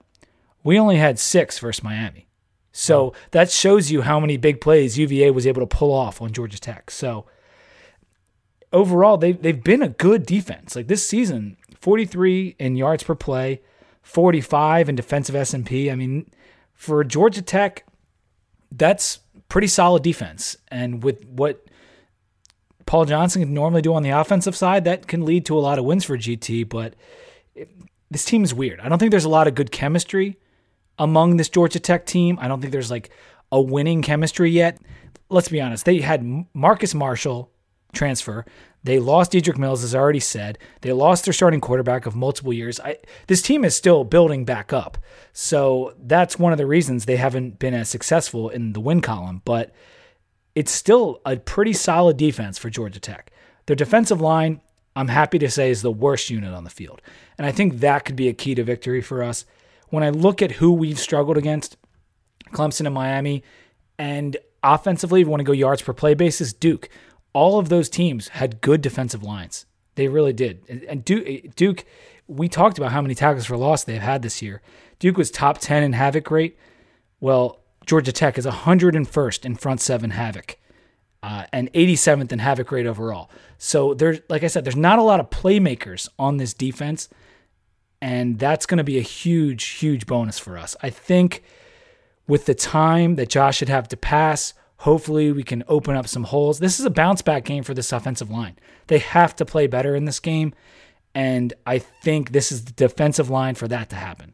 We only had six versus Miami. So that shows you how many big plays UVA was able to pull off on Georgia Tech. So overall, they, they've been a good defense. Like this season, 43 in yards per play, 45 in defensive S&P. I mean, for Georgia Tech, that's pretty solid defense. And with what Paul Johnson can normally do on the offensive side, that can lead to a lot of wins for GT. But it, this team is weird. I don't think there's a lot of good chemistry among this Georgia Tech team. I don't think there's like a winning chemistry yet. Let's be honest. They had Marcus Marshall transfer. They lost Dedrick Mills, as I already said. They lost their starting quarterback of multiple years. I, this team is still building back up. So that's one of the reasons they haven't been as successful in the win column. But it's still a pretty solid defense for Georgia Tech. Their defensive line, I'm happy to say, is the worst unit on the field. And I think that could be a key to victory for us. When I look at who we've struggled against, Clemson and Miami, and offensively, if you want to go yards per play basis, Duke all of those teams had good defensive lines. They really did. And Duke, Duke, we talked about how many tackles for loss they've had this year. Duke was top 10 in havoc rate. Well, Georgia Tech is 101st in front seven havoc uh, and 87th in havoc rate overall. So there's, like I said, there's not a lot of playmakers on this defense, and that's going to be a huge, huge bonus for us. I think with the time that Josh should have to pass, Hopefully, we can open up some holes. This is a bounce back game for this offensive line. They have to play better in this game. And I think this is the defensive line for that to happen.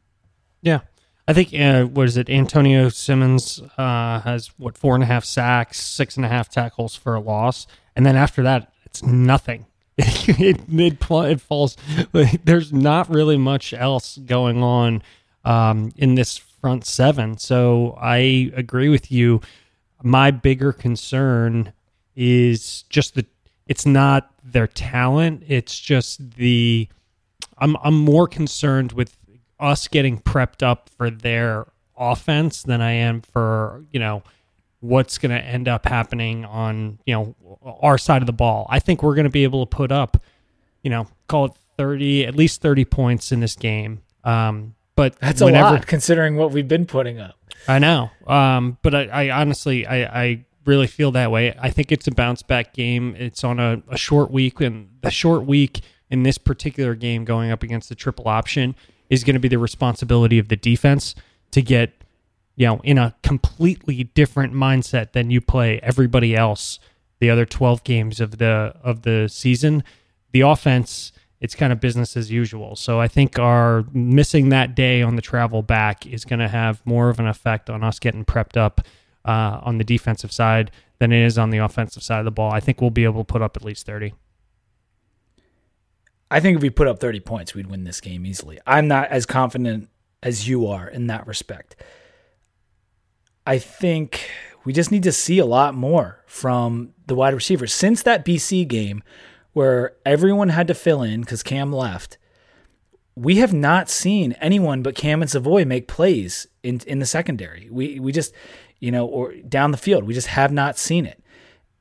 Yeah. I think, uh, what is it? Antonio Simmons uh, has, what, four and a half sacks, six and a half tackles for a loss. And then after that, it's nothing. it, it, it falls. There's not really much else going on um, in this front seven. So I agree with you my bigger concern is just the it's not their talent it's just the i'm i'm more concerned with us getting prepped up for their offense than i am for you know what's going to end up happening on you know our side of the ball. I think we're going to be able to put up you know call it 30 at least 30 points in this game. Um but that's whenever, a lot considering what we've been putting up I know. Um, but I, I honestly, I, I, really feel that way. I think it's a bounce back game. It's on a, a short week, and the short week in this particular game going up against the triple option is going to be the responsibility of the defense to get, you know, in a completely different mindset than you play everybody else the other 12 games of the of the season. The offense it's kind of business as usual. So I think our missing that day on the travel back is going to have more of an effect on us getting prepped up uh, on the defensive side than it is on the offensive side of the ball. I think we'll be able to put up at least 30. I think if we put up 30 points, we'd win this game easily. I'm not as confident as you are in that respect. I think we just need to see a lot more from the wide receivers. Since that BC game, where everyone had to fill in because Cam left. We have not seen anyone but Cam and Savoy make plays in in the secondary. We we just you know or down the field. We just have not seen it.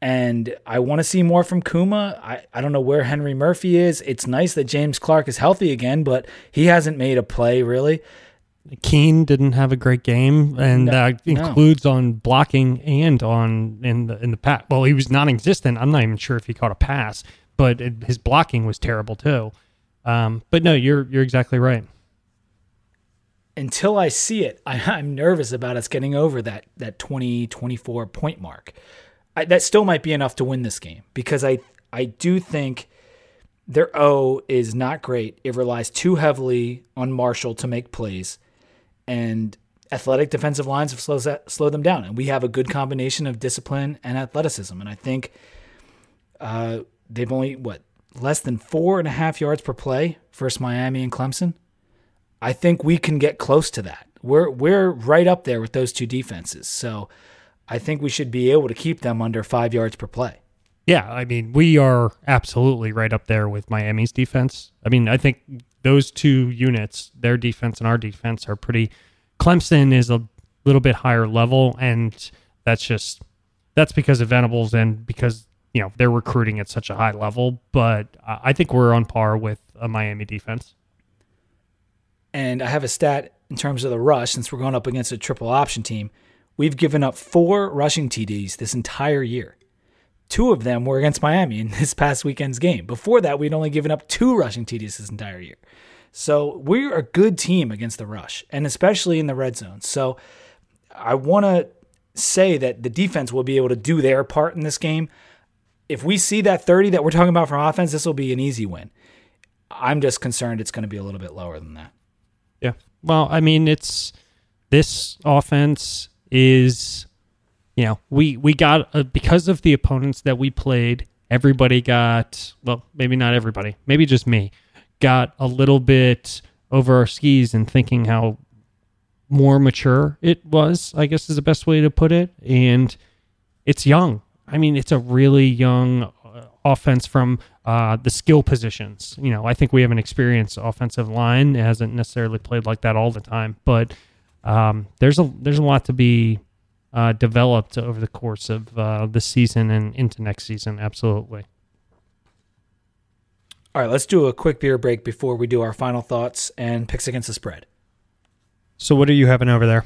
And I want to see more from Kumah. I, I don't know where Henry Murphy is. It's nice that James Clark is healthy again, but he hasn't made a play really. Keene didn't have a great game, and no, that includes no. on blocking and on in the in the pass. Well, he was non-existent. I'm not even sure if he caught a pass but it, his blocking was terrible too. Um, but no, you're you're exactly right. Until I see it, I, am nervous about us getting over that that 20 24 point mark. I, that still might be enough to win this game because I I do think their O is not great. It relies too heavily on Marshall to make plays, and athletic defensive lines have slowed, slowed them down. And we have a good combination of discipline and athleticism. And I think uh, they've only what less than four and a half yards per play versus Miami and Clemson. I think we can get close to that. We're we're right up there with those two defenses. So I think we should be able to keep them under five yards per play. Yeah, I mean, we are absolutely right up there with Miami's defense. I mean, I think those two units, their defense and our defense, are pretty. Clemson is a little bit higher level, and that's just that's because of Venables and because you know they're recruiting at such a high level, but I think we're on par with a Miami defense. And I have a stat in terms of the rush since we're going up against a triple option team. We've given up four rushing TDs this entire year. Two of them were against Miami in this past weekend's game. Before that, we'd only given up two rushing TDs this entire year. So we're a good team against the rush, and especially in the red zone. So I want to say that the defense will be able to do their part in this game if we see that 30 that we're talking about from offense, this will be an easy win. I'm just concerned it's going to be a little bit lower than that. Yeah. Well, I mean, it's this offense is, you know, we we got uh, because of the opponents that we played. Everybody got well, maybe not everybody, maybe just me, got a little bit over our skis and thinking how more mature it was. I guess is the best way to put it, and it's young. I mean, it's a really young uh, offense from uh, the skill positions. You know, I think we have an experienced offensive line. It hasn't necessarily played like that all the time, but um, there's a there's a lot to be uh, developed over the course of uh, the season and into next season. Absolutely. All right, let's do a quick beer break before we do our final thoughts and picks against the spread. So, what are you having over there?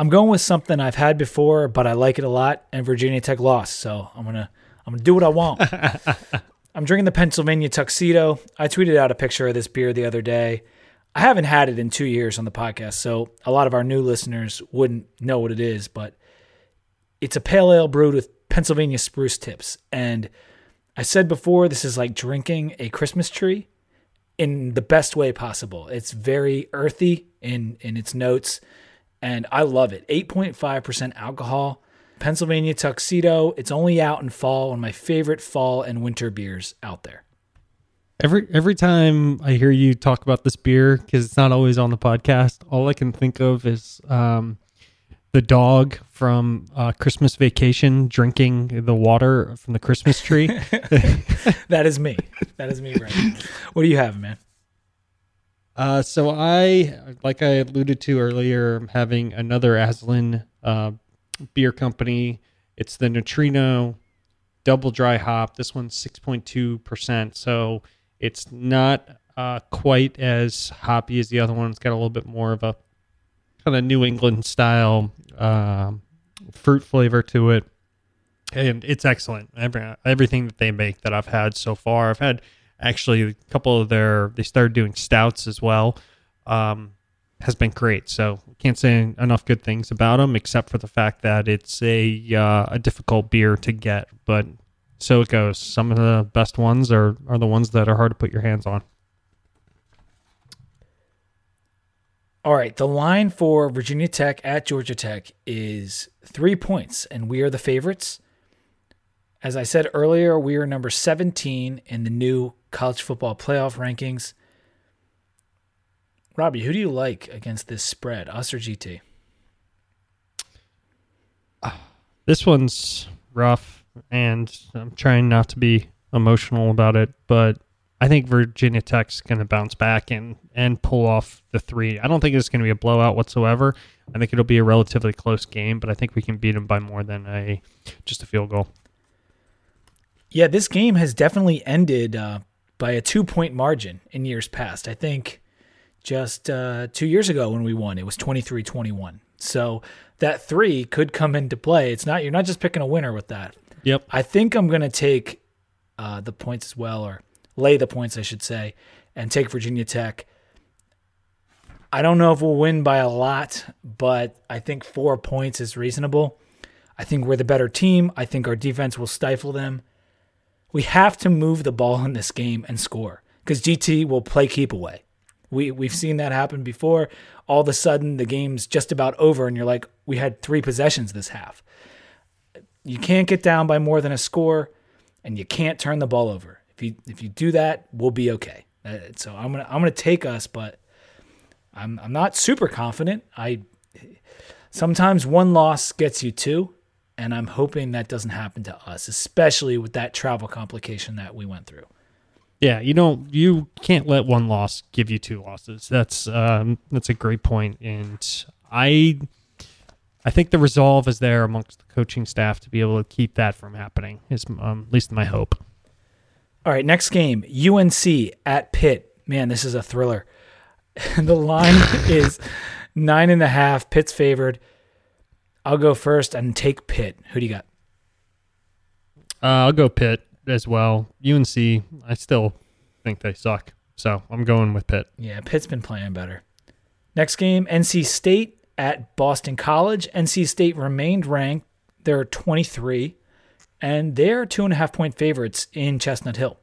I'm going with something I've had before, but I like it a lot, and Virginia Tech lost, so I'm gonna I'm gonna do what I want. I'm drinking the Pennsylvania Tuxedo. I tweeted out a picture of this beer the other day. I haven't had it in two years on the podcast, so a lot of our new listeners wouldn't know what it is, but it's a pale ale brewed with Pennsylvania spruce tips. And I said before, this is like drinking a Christmas tree in the best way possible. It's very earthy in in its notes, and I love it. 8.5% alcohol. Pennsylvania Tuxedo. It's only out in fall, one of my favorite fall and winter beers out there. Every every time I hear you talk about this beer, because it's not always on the podcast, all I can think of is um, the dog from uh, Christmas Vacation drinking the water from the Christmas tree. that is me. That is me, right? What do you have, man? Uh, so I, like I alluded to earlier, I'm having another Aslin uh, beer company. It's the Neutrino double dry hop. This one's 6.2%. So it's not uh, quite as hoppy as the other one. It's got a little bit more of a kind of New England style uh, fruit flavor to it. And it's excellent. Every, everything that they make that I've had so far, I've had actually a couple of their, they started doing stouts as well. Um, has been great. So can't say enough good things about them, except for the fact that it's a uh, a difficult beer to get. But so it goes. Some of the best ones are are the ones that are hard to put your hands on. All right, the line for Virginia Tech at Georgia Tech is three points, and we are the favorites. As I said earlier, we are number 17 in the new college football playoff rankings. Robbie, who do you like against this spread, us or GT? This one's rough, and I'm trying not to be emotional about it, but I think Virginia Tech's going to bounce back and and pull off the three. I don't think it's going to be a blowout whatsoever. I think it'll be a relatively close game, but I think we can beat them by more than a just a field goal. Yeah, this game has definitely ended uh, by a two point margin in years past. I think just uh, two years ago when we won, it was 23 21. So that three could come into play. It's not, you're not just picking a winner with that. Yep. I think I'm going to take uh, the points as well, or lay the points, I should say, and take Virginia Tech. I don't know if we'll win by a lot, but I think four points is reasonable. I think we're the better team. I think our defense will stifle them. We have to move the ball in this game and score because GT will play keep away. We we've seen that happen before. All of a sudden, the game's just about over, and you're like, we had three possessions this half. You can't get down by more than a score, and you can't turn the ball over. If you if you do that, we'll be okay. Uh, so I'm gonna I'm gonna take us, but I'm I'm not super confident. I sometimes one loss gets you two, and I'm hoping that doesn't happen to us, especially with that travel complication that we went through. Yeah, you don't you can't let one loss give you two losses. That's um that's a great point and I I think the resolve is there amongst the coaching staff to be able to keep that from happening. Is um, at least my hope. All right, next game UNC at Pitt. Man, this is a thriller. the line is nine and a half. Pitt's favored. I'll go first and take Pitt. Who do you got? Uh, I'll go Pitt as well. UNC, I still think they suck. So I'm going with Pitt. Yeah, Pitt's been playing better. Next game, NC State at Boston College. NC State remained ranked. They're 23, and they're two and a half point favorites in Chestnut Hill.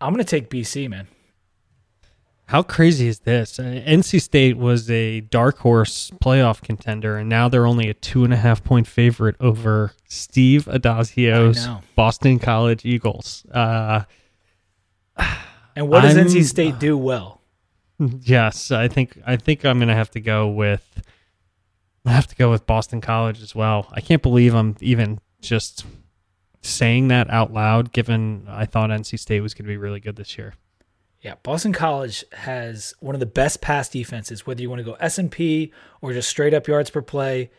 I'm going to take BC, man. How crazy is this? Uh, NC State was a dark horse playoff contender, and now they're only a two and a half point favorite over Steve Addazio's Boston College Eagles. Uh, and what does I'm, NC State do well? Yes, I think I think I'm going to have to go with I have to go with Boston College as well. I can't believe I'm even just saying that out loud, given I thought NC State was going to be really good this year. Yeah, Boston College has one of the best pass defenses. Whether you want to go S and P or just straight up yards per play,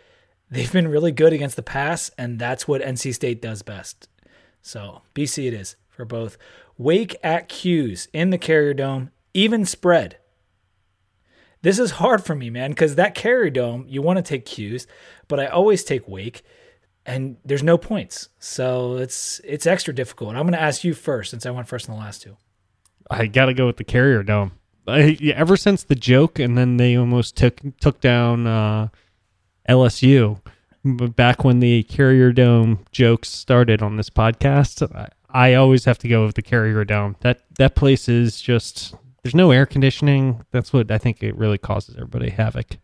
they've been really good against the pass, and that's what NC State does best. So BC it is for both. Wake at 'Cuse in the Carrier Dome, even spread. This is hard for me, man, because that Carrier Dome, you want to take 'Cuse, but I always take Wake, and there's no points, so it's it's extra difficult. I'm going to ask you first since I went first in the last two. I got to go with the Carrier Dome. I, ever since the joke, and then they almost took took down uh, LSU. Back when the Carrier Dome jokes started on this podcast, I, I always have to go with the Carrier Dome. That that place is just there's no air conditioning. That's what I think it really causes everybody havoc.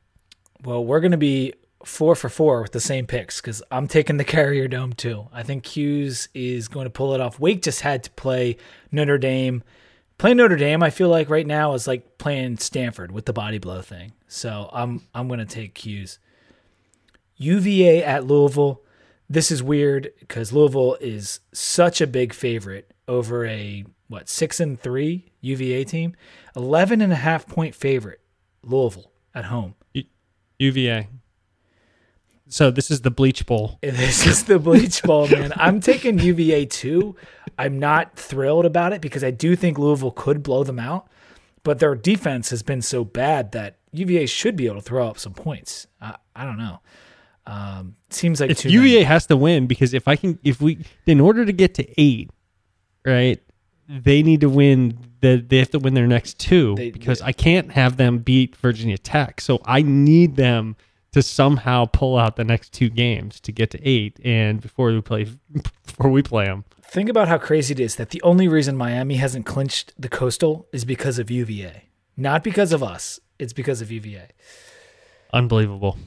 Well, we're to be four for four with the same picks because I'm taking the Carrier Dome too. I think 'Cuse is going to pull it off. Wake just had to play Notre Dame playing Notre Dame, I feel like right now is like playing Stanford with the body blow thing. So I'm I'm gonna take 'Cuse. UVA at Louisville. This is weird because Louisville is such a big favorite over a what six and three UVA team, 11 and a half point favorite Louisville at home. UVA. So this is the Bleach Bowl. This is the Bleach Bowl, man. I'm taking UVA too. I'm not thrilled about it because I do think Louisville could blow them out, but their defense has been so bad that UVA should be able to throw up some points. I, I don't know. Um, seems like if UVA many. has to win because if I can, if we, in order to get to eight, right, they need to win. The, they have to win their next two they, because they, I can't have them beat Virginia Tech. So I need them to somehow pull out the next two games to get to eight, and before we play, before we play them. Think about how crazy it is that the only reason Miami hasn't clinched the Coastal is because of UVA, not because of us. It's because of UVA. Unbelievable.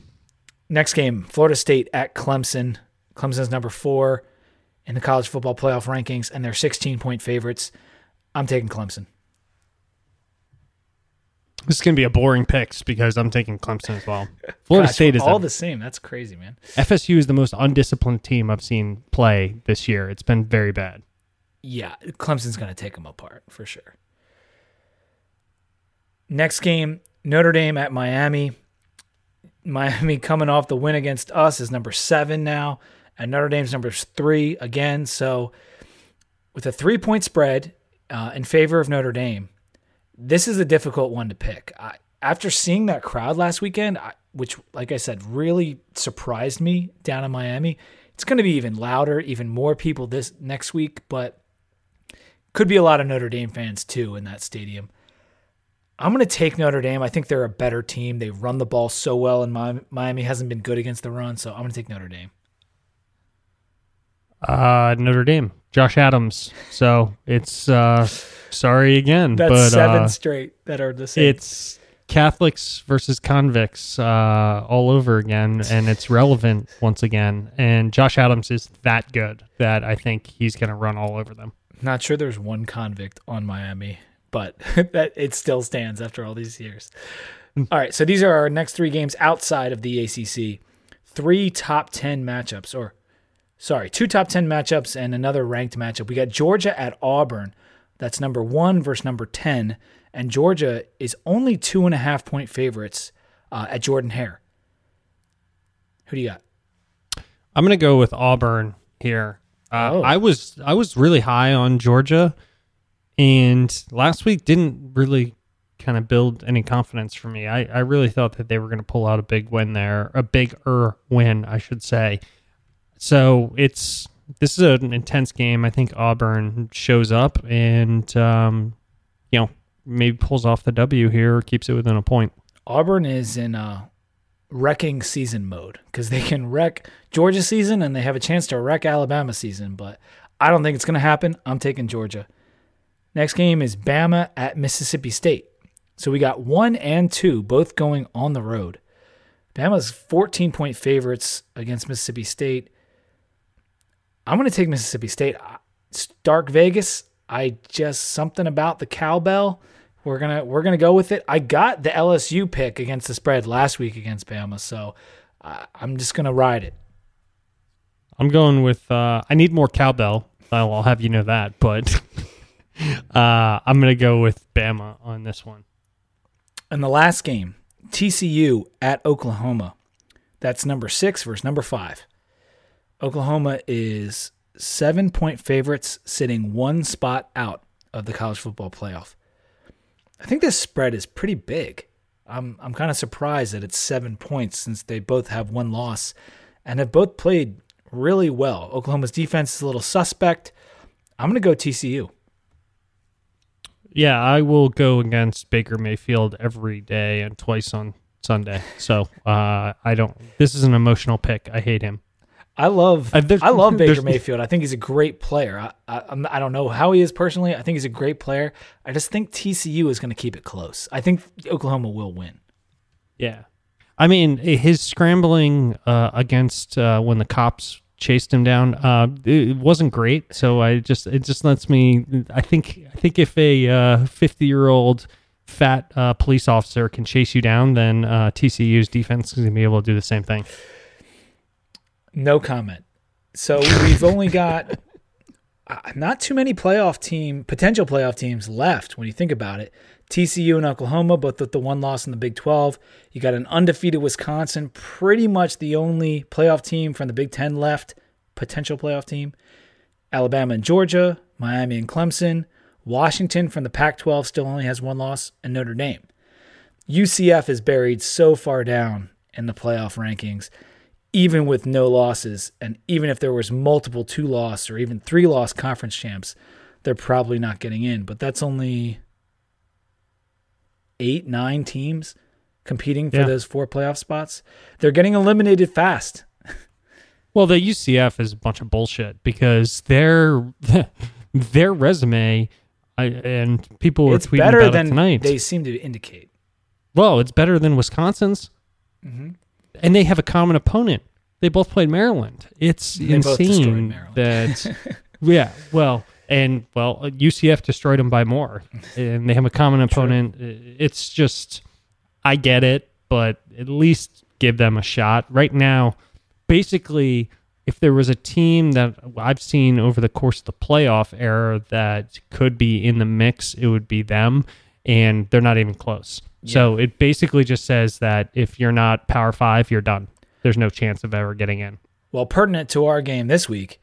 Next game, Florida State at Clemson. Clemson's number four in the college football playoff rankings, and they're 16 point favorites. I'm taking Clemson. This is going to be a boring picks because I'm taking Clemson as well. Florida Gosh, State is all a, the same. That's crazy, man. FSU is the most undisciplined team I've seen play this year. It's been very bad. Yeah, Clemson's going to take them apart for sure. Next game, Notre Dame at Miami. Miami coming off the win against us is number seven now, and Notre Dame's number three again. So, with a three point spread uh, in favor of Notre Dame, this is a difficult one to pick. I, after seeing that crowd last weekend, I, which, like I said, really surprised me down in Miami, it's going to be even louder, even more people this next week, but could be a lot of Notre Dame fans too in that stadium. I'm going to take Notre Dame. I think they're a better team. They run the ball so well, and Miami hasn't been good against the run, so I'm going to take Notre Dame. Uh, Notre Dame, Josh Adams. So it's uh, sorry again. That's but, seven uh, straight that are the same. It's Catholics versus convicts uh, all over again, and it's relevant once again. And Josh Adams is that good that I think he's going to run all over them. Not sure there's one convict on Miami, but that it still stands after all these years. all right, so these are our next three games outside of the ACC. Three top ten matchups, or sorry, two top ten matchups and another ranked matchup. We got Georgia at Auburn. That's number one versus number 10. And Georgia is only two and a half point favorites uh, at Jordan Hare. Who do you got? I'm going to go with Auburn here. Uh, oh. I was I was really high on Georgia, and last week didn't really kind of build any confidence for me. I, I really thought that they were going to pull out a big win there, a big er win, I should say. So it's this is an intense game. I think Auburn shows up and um, you know maybe pulls off the W here or keeps it within a point. Auburn is in a wrecking season mode because they can wreck Georgia season and they have a chance to wreck Alabama season, but I don't think it's going to happen. I'm taking Georgia. Next game is Bama at Mississippi State. So we got one and two, both going on the road. Bama's 14 point favorites against Mississippi State. I'm going to take Mississippi State. Stark Vegas. I just something about the cowbell. We're gonna we're gonna go with it. I got the LSU pick against the spread last week against Bama, so uh, I'm just gonna ride it. I'm going with. Uh, I need more cowbell. I'll, I'll have you know that, but uh, I'm gonna go with Bama on this one. And the last game, TCU at Oklahoma. That's number six versus number five. Oklahoma is seven point favorites, sitting one spot out of the college football playoff. I think this spread is pretty big. I'm I'm kind of surprised that it's seven points since they both have one loss and have both played really well. Oklahoma's defense is a little suspect. I'm to go TCU. Yeah, I will go against Baker Mayfield every day and twice on Sunday. So uh, I don't. This is an emotional pick. I hate him. I love uh, I love Baker Mayfield. I think he's a great player. I, I I don't know how he is personally. I think he's a great player. I just think TCU is going to keep it close. I think Oklahoma will win. Yeah, I mean his scrambling uh, against uh, when the cops chased him down. Uh, it wasn't great. So I just it just lets me. I think I think if a fifty uh, year old fat uh, police officer can chase you down, then uh, TCU's defense is going to be able to do the same thing. No comment. So we've only got uh, not too many playoff team potential playoff teams left when you think about it. TCU and Oklahoma, both with the one loss in the Big 12. You got an undefeated Wisconsin, pretty much the only playoff team from the Big 10 left, potential playoff team. Alabama and Georgia, Miami and Clemson. Washington from the Pac 12 still only has one loss, and Notre Dame. UCF is buried so far down in the playoff rankings, even with no losses. And even if there was multiple two loss or even three loss conference champs, they're probably not getting in. But that's only eight, nine teams competing for yeah. those four playoff spots. They're getting eliminated fast. well, the UCF is a bunch of bullshit because their their resume I, and people were it's tweeting better about than it tonight. They seem to indicate. Well, it's better than Wisconsin's, mm-hmm. And they have a common opponent. They both played Maryland. It's they insane that. yeah, well, and well, UCF destroyed them by more, and they have a common opponent. True. It's just, I get it, but at least give them a shot. Right now, basically, if there was a team that I've seen over the course of the playoff era that could be in the mix, it would be them, and they're not even close. Yeah. So it basically just says that if you're not Power Five, you're done. There's no chance of ever getting in. Well, pertinent to our game this week,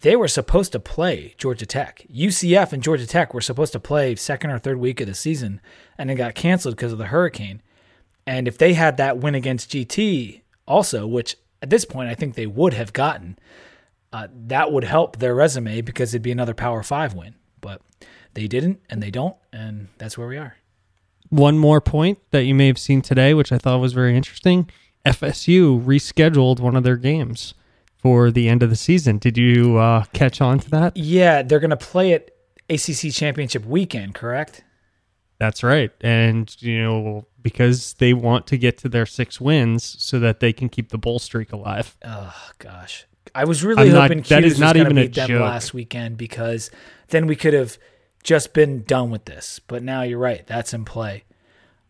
they were supposed to play Georgia Tech. UCF and Georgia Tech were supposed to play second or third week of the season, and it got canceled because of the hurricane. And if they had that win against GT also, which at this point I think they would have gotten, uh, that would help their resume because it'd be another Power Five win. But they didn't, and they don't, and that's where we are. One more point that you may have seen today, which I thought was very interesting FSU rescheduled one of their games for the end of the season. Did you uh, catch on to that? Yeah, they're going to play it ACC championship weekend, correct? That's right. And, you know, because they want to get to their six wins so that they can keep the bowl streak alive. Oh, gosh. I was really I'm hoping not, that is not even a joke. last weekend because then we could have just been done with this. But now you're right. That's in play.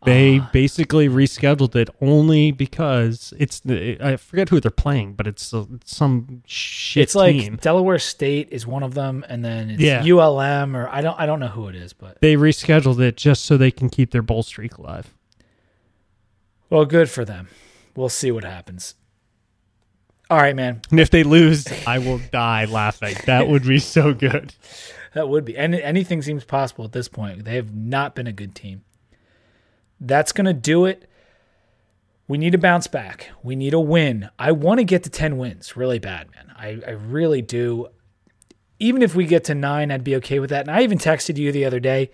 They uh, basically rescheduled it only because it's I forget who they're playing, but it's, some shit it's team. like Delaware State is one of them, and then it's yeah. ULM or I don't I don't know who it is, but they rescheduled it just so they can keep their bowl streak alive. Well, good for them. We'll see what happens. All right, man. And if they lose, I will die laughing. That would be so good. That would be. And anything seems possible at this point. They have not been a good team. That's going to do it. We need to bounce back. We need a win. I want to get to 10 wins really bad, man. I, I really do. Even if we get to nine, I'd be okay with that. And I even texted you the other day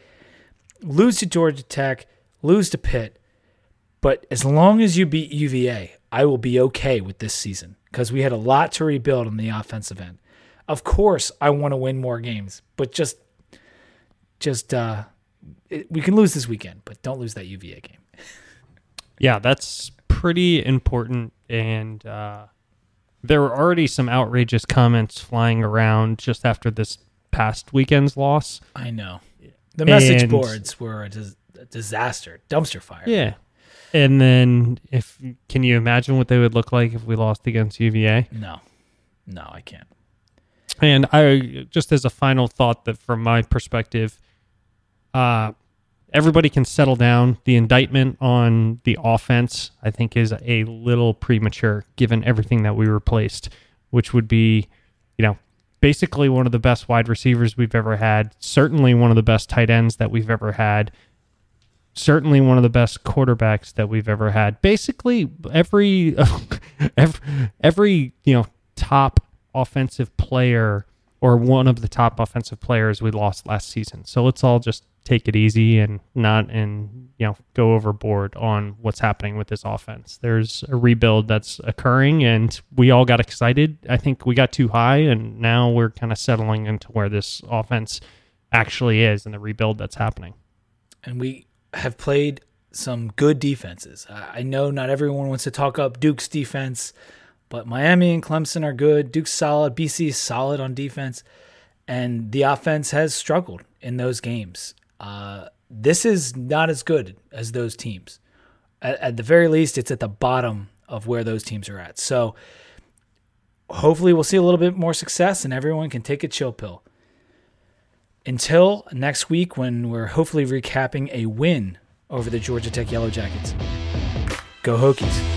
lose to Georgia Tech, lose to Pitt. But as long as you beat UVA, I will be okay with this season because we had a lot to rebuild on the offensive end. Of course, I want to win more games, but just, just, uh, it, we can lose this weekend, but don't lose that UVA game. Yeah, that's pretty important. And uh, there were already some outrageous comments flying around just after this past weekend's loss. I know. The message And- boards were a, dis- a disaster, dumpster fire. Yeah. And then, if can you imagine what they would look like if we lost against UVA? No, no, I can't. And I just as a final thought that from my perspective, uh, everybody can settle down. The indictment on the offense, I think, is a little premature given everything that we replaced, which would be, you know, basically one of the best wide receivers we've ever had, certainly one of the best tight ends that we've ever had. Certainly one of the best quarterbacks that we've ever had. Basically, every every, every you know top offensive player or one of the top offensive players we lost last season. So let's all just take it easy and not and you know go overboard on what's happening with this offense. There's a rebuild that's occurring and we all got excited. I think we got too high and now we're kind of settling into where this offense actually is and the rebuild that's happening. and we have played some good defenses. I know not everyone wants to talk up Duke's defense, but Miami and Clemson are good. Duke's solid. BC is solid on defense, and the offense has struggled in those games. Uh, this is not as good as those teams. At, at the very least, it's at the bottom of where those teams are at. So hopefully, we'll see a little bit more success, and everyone can take a chill pill until next week when we're hopefully recapping a win over the Georgia Tech Yellow Jackets. Go Hokies.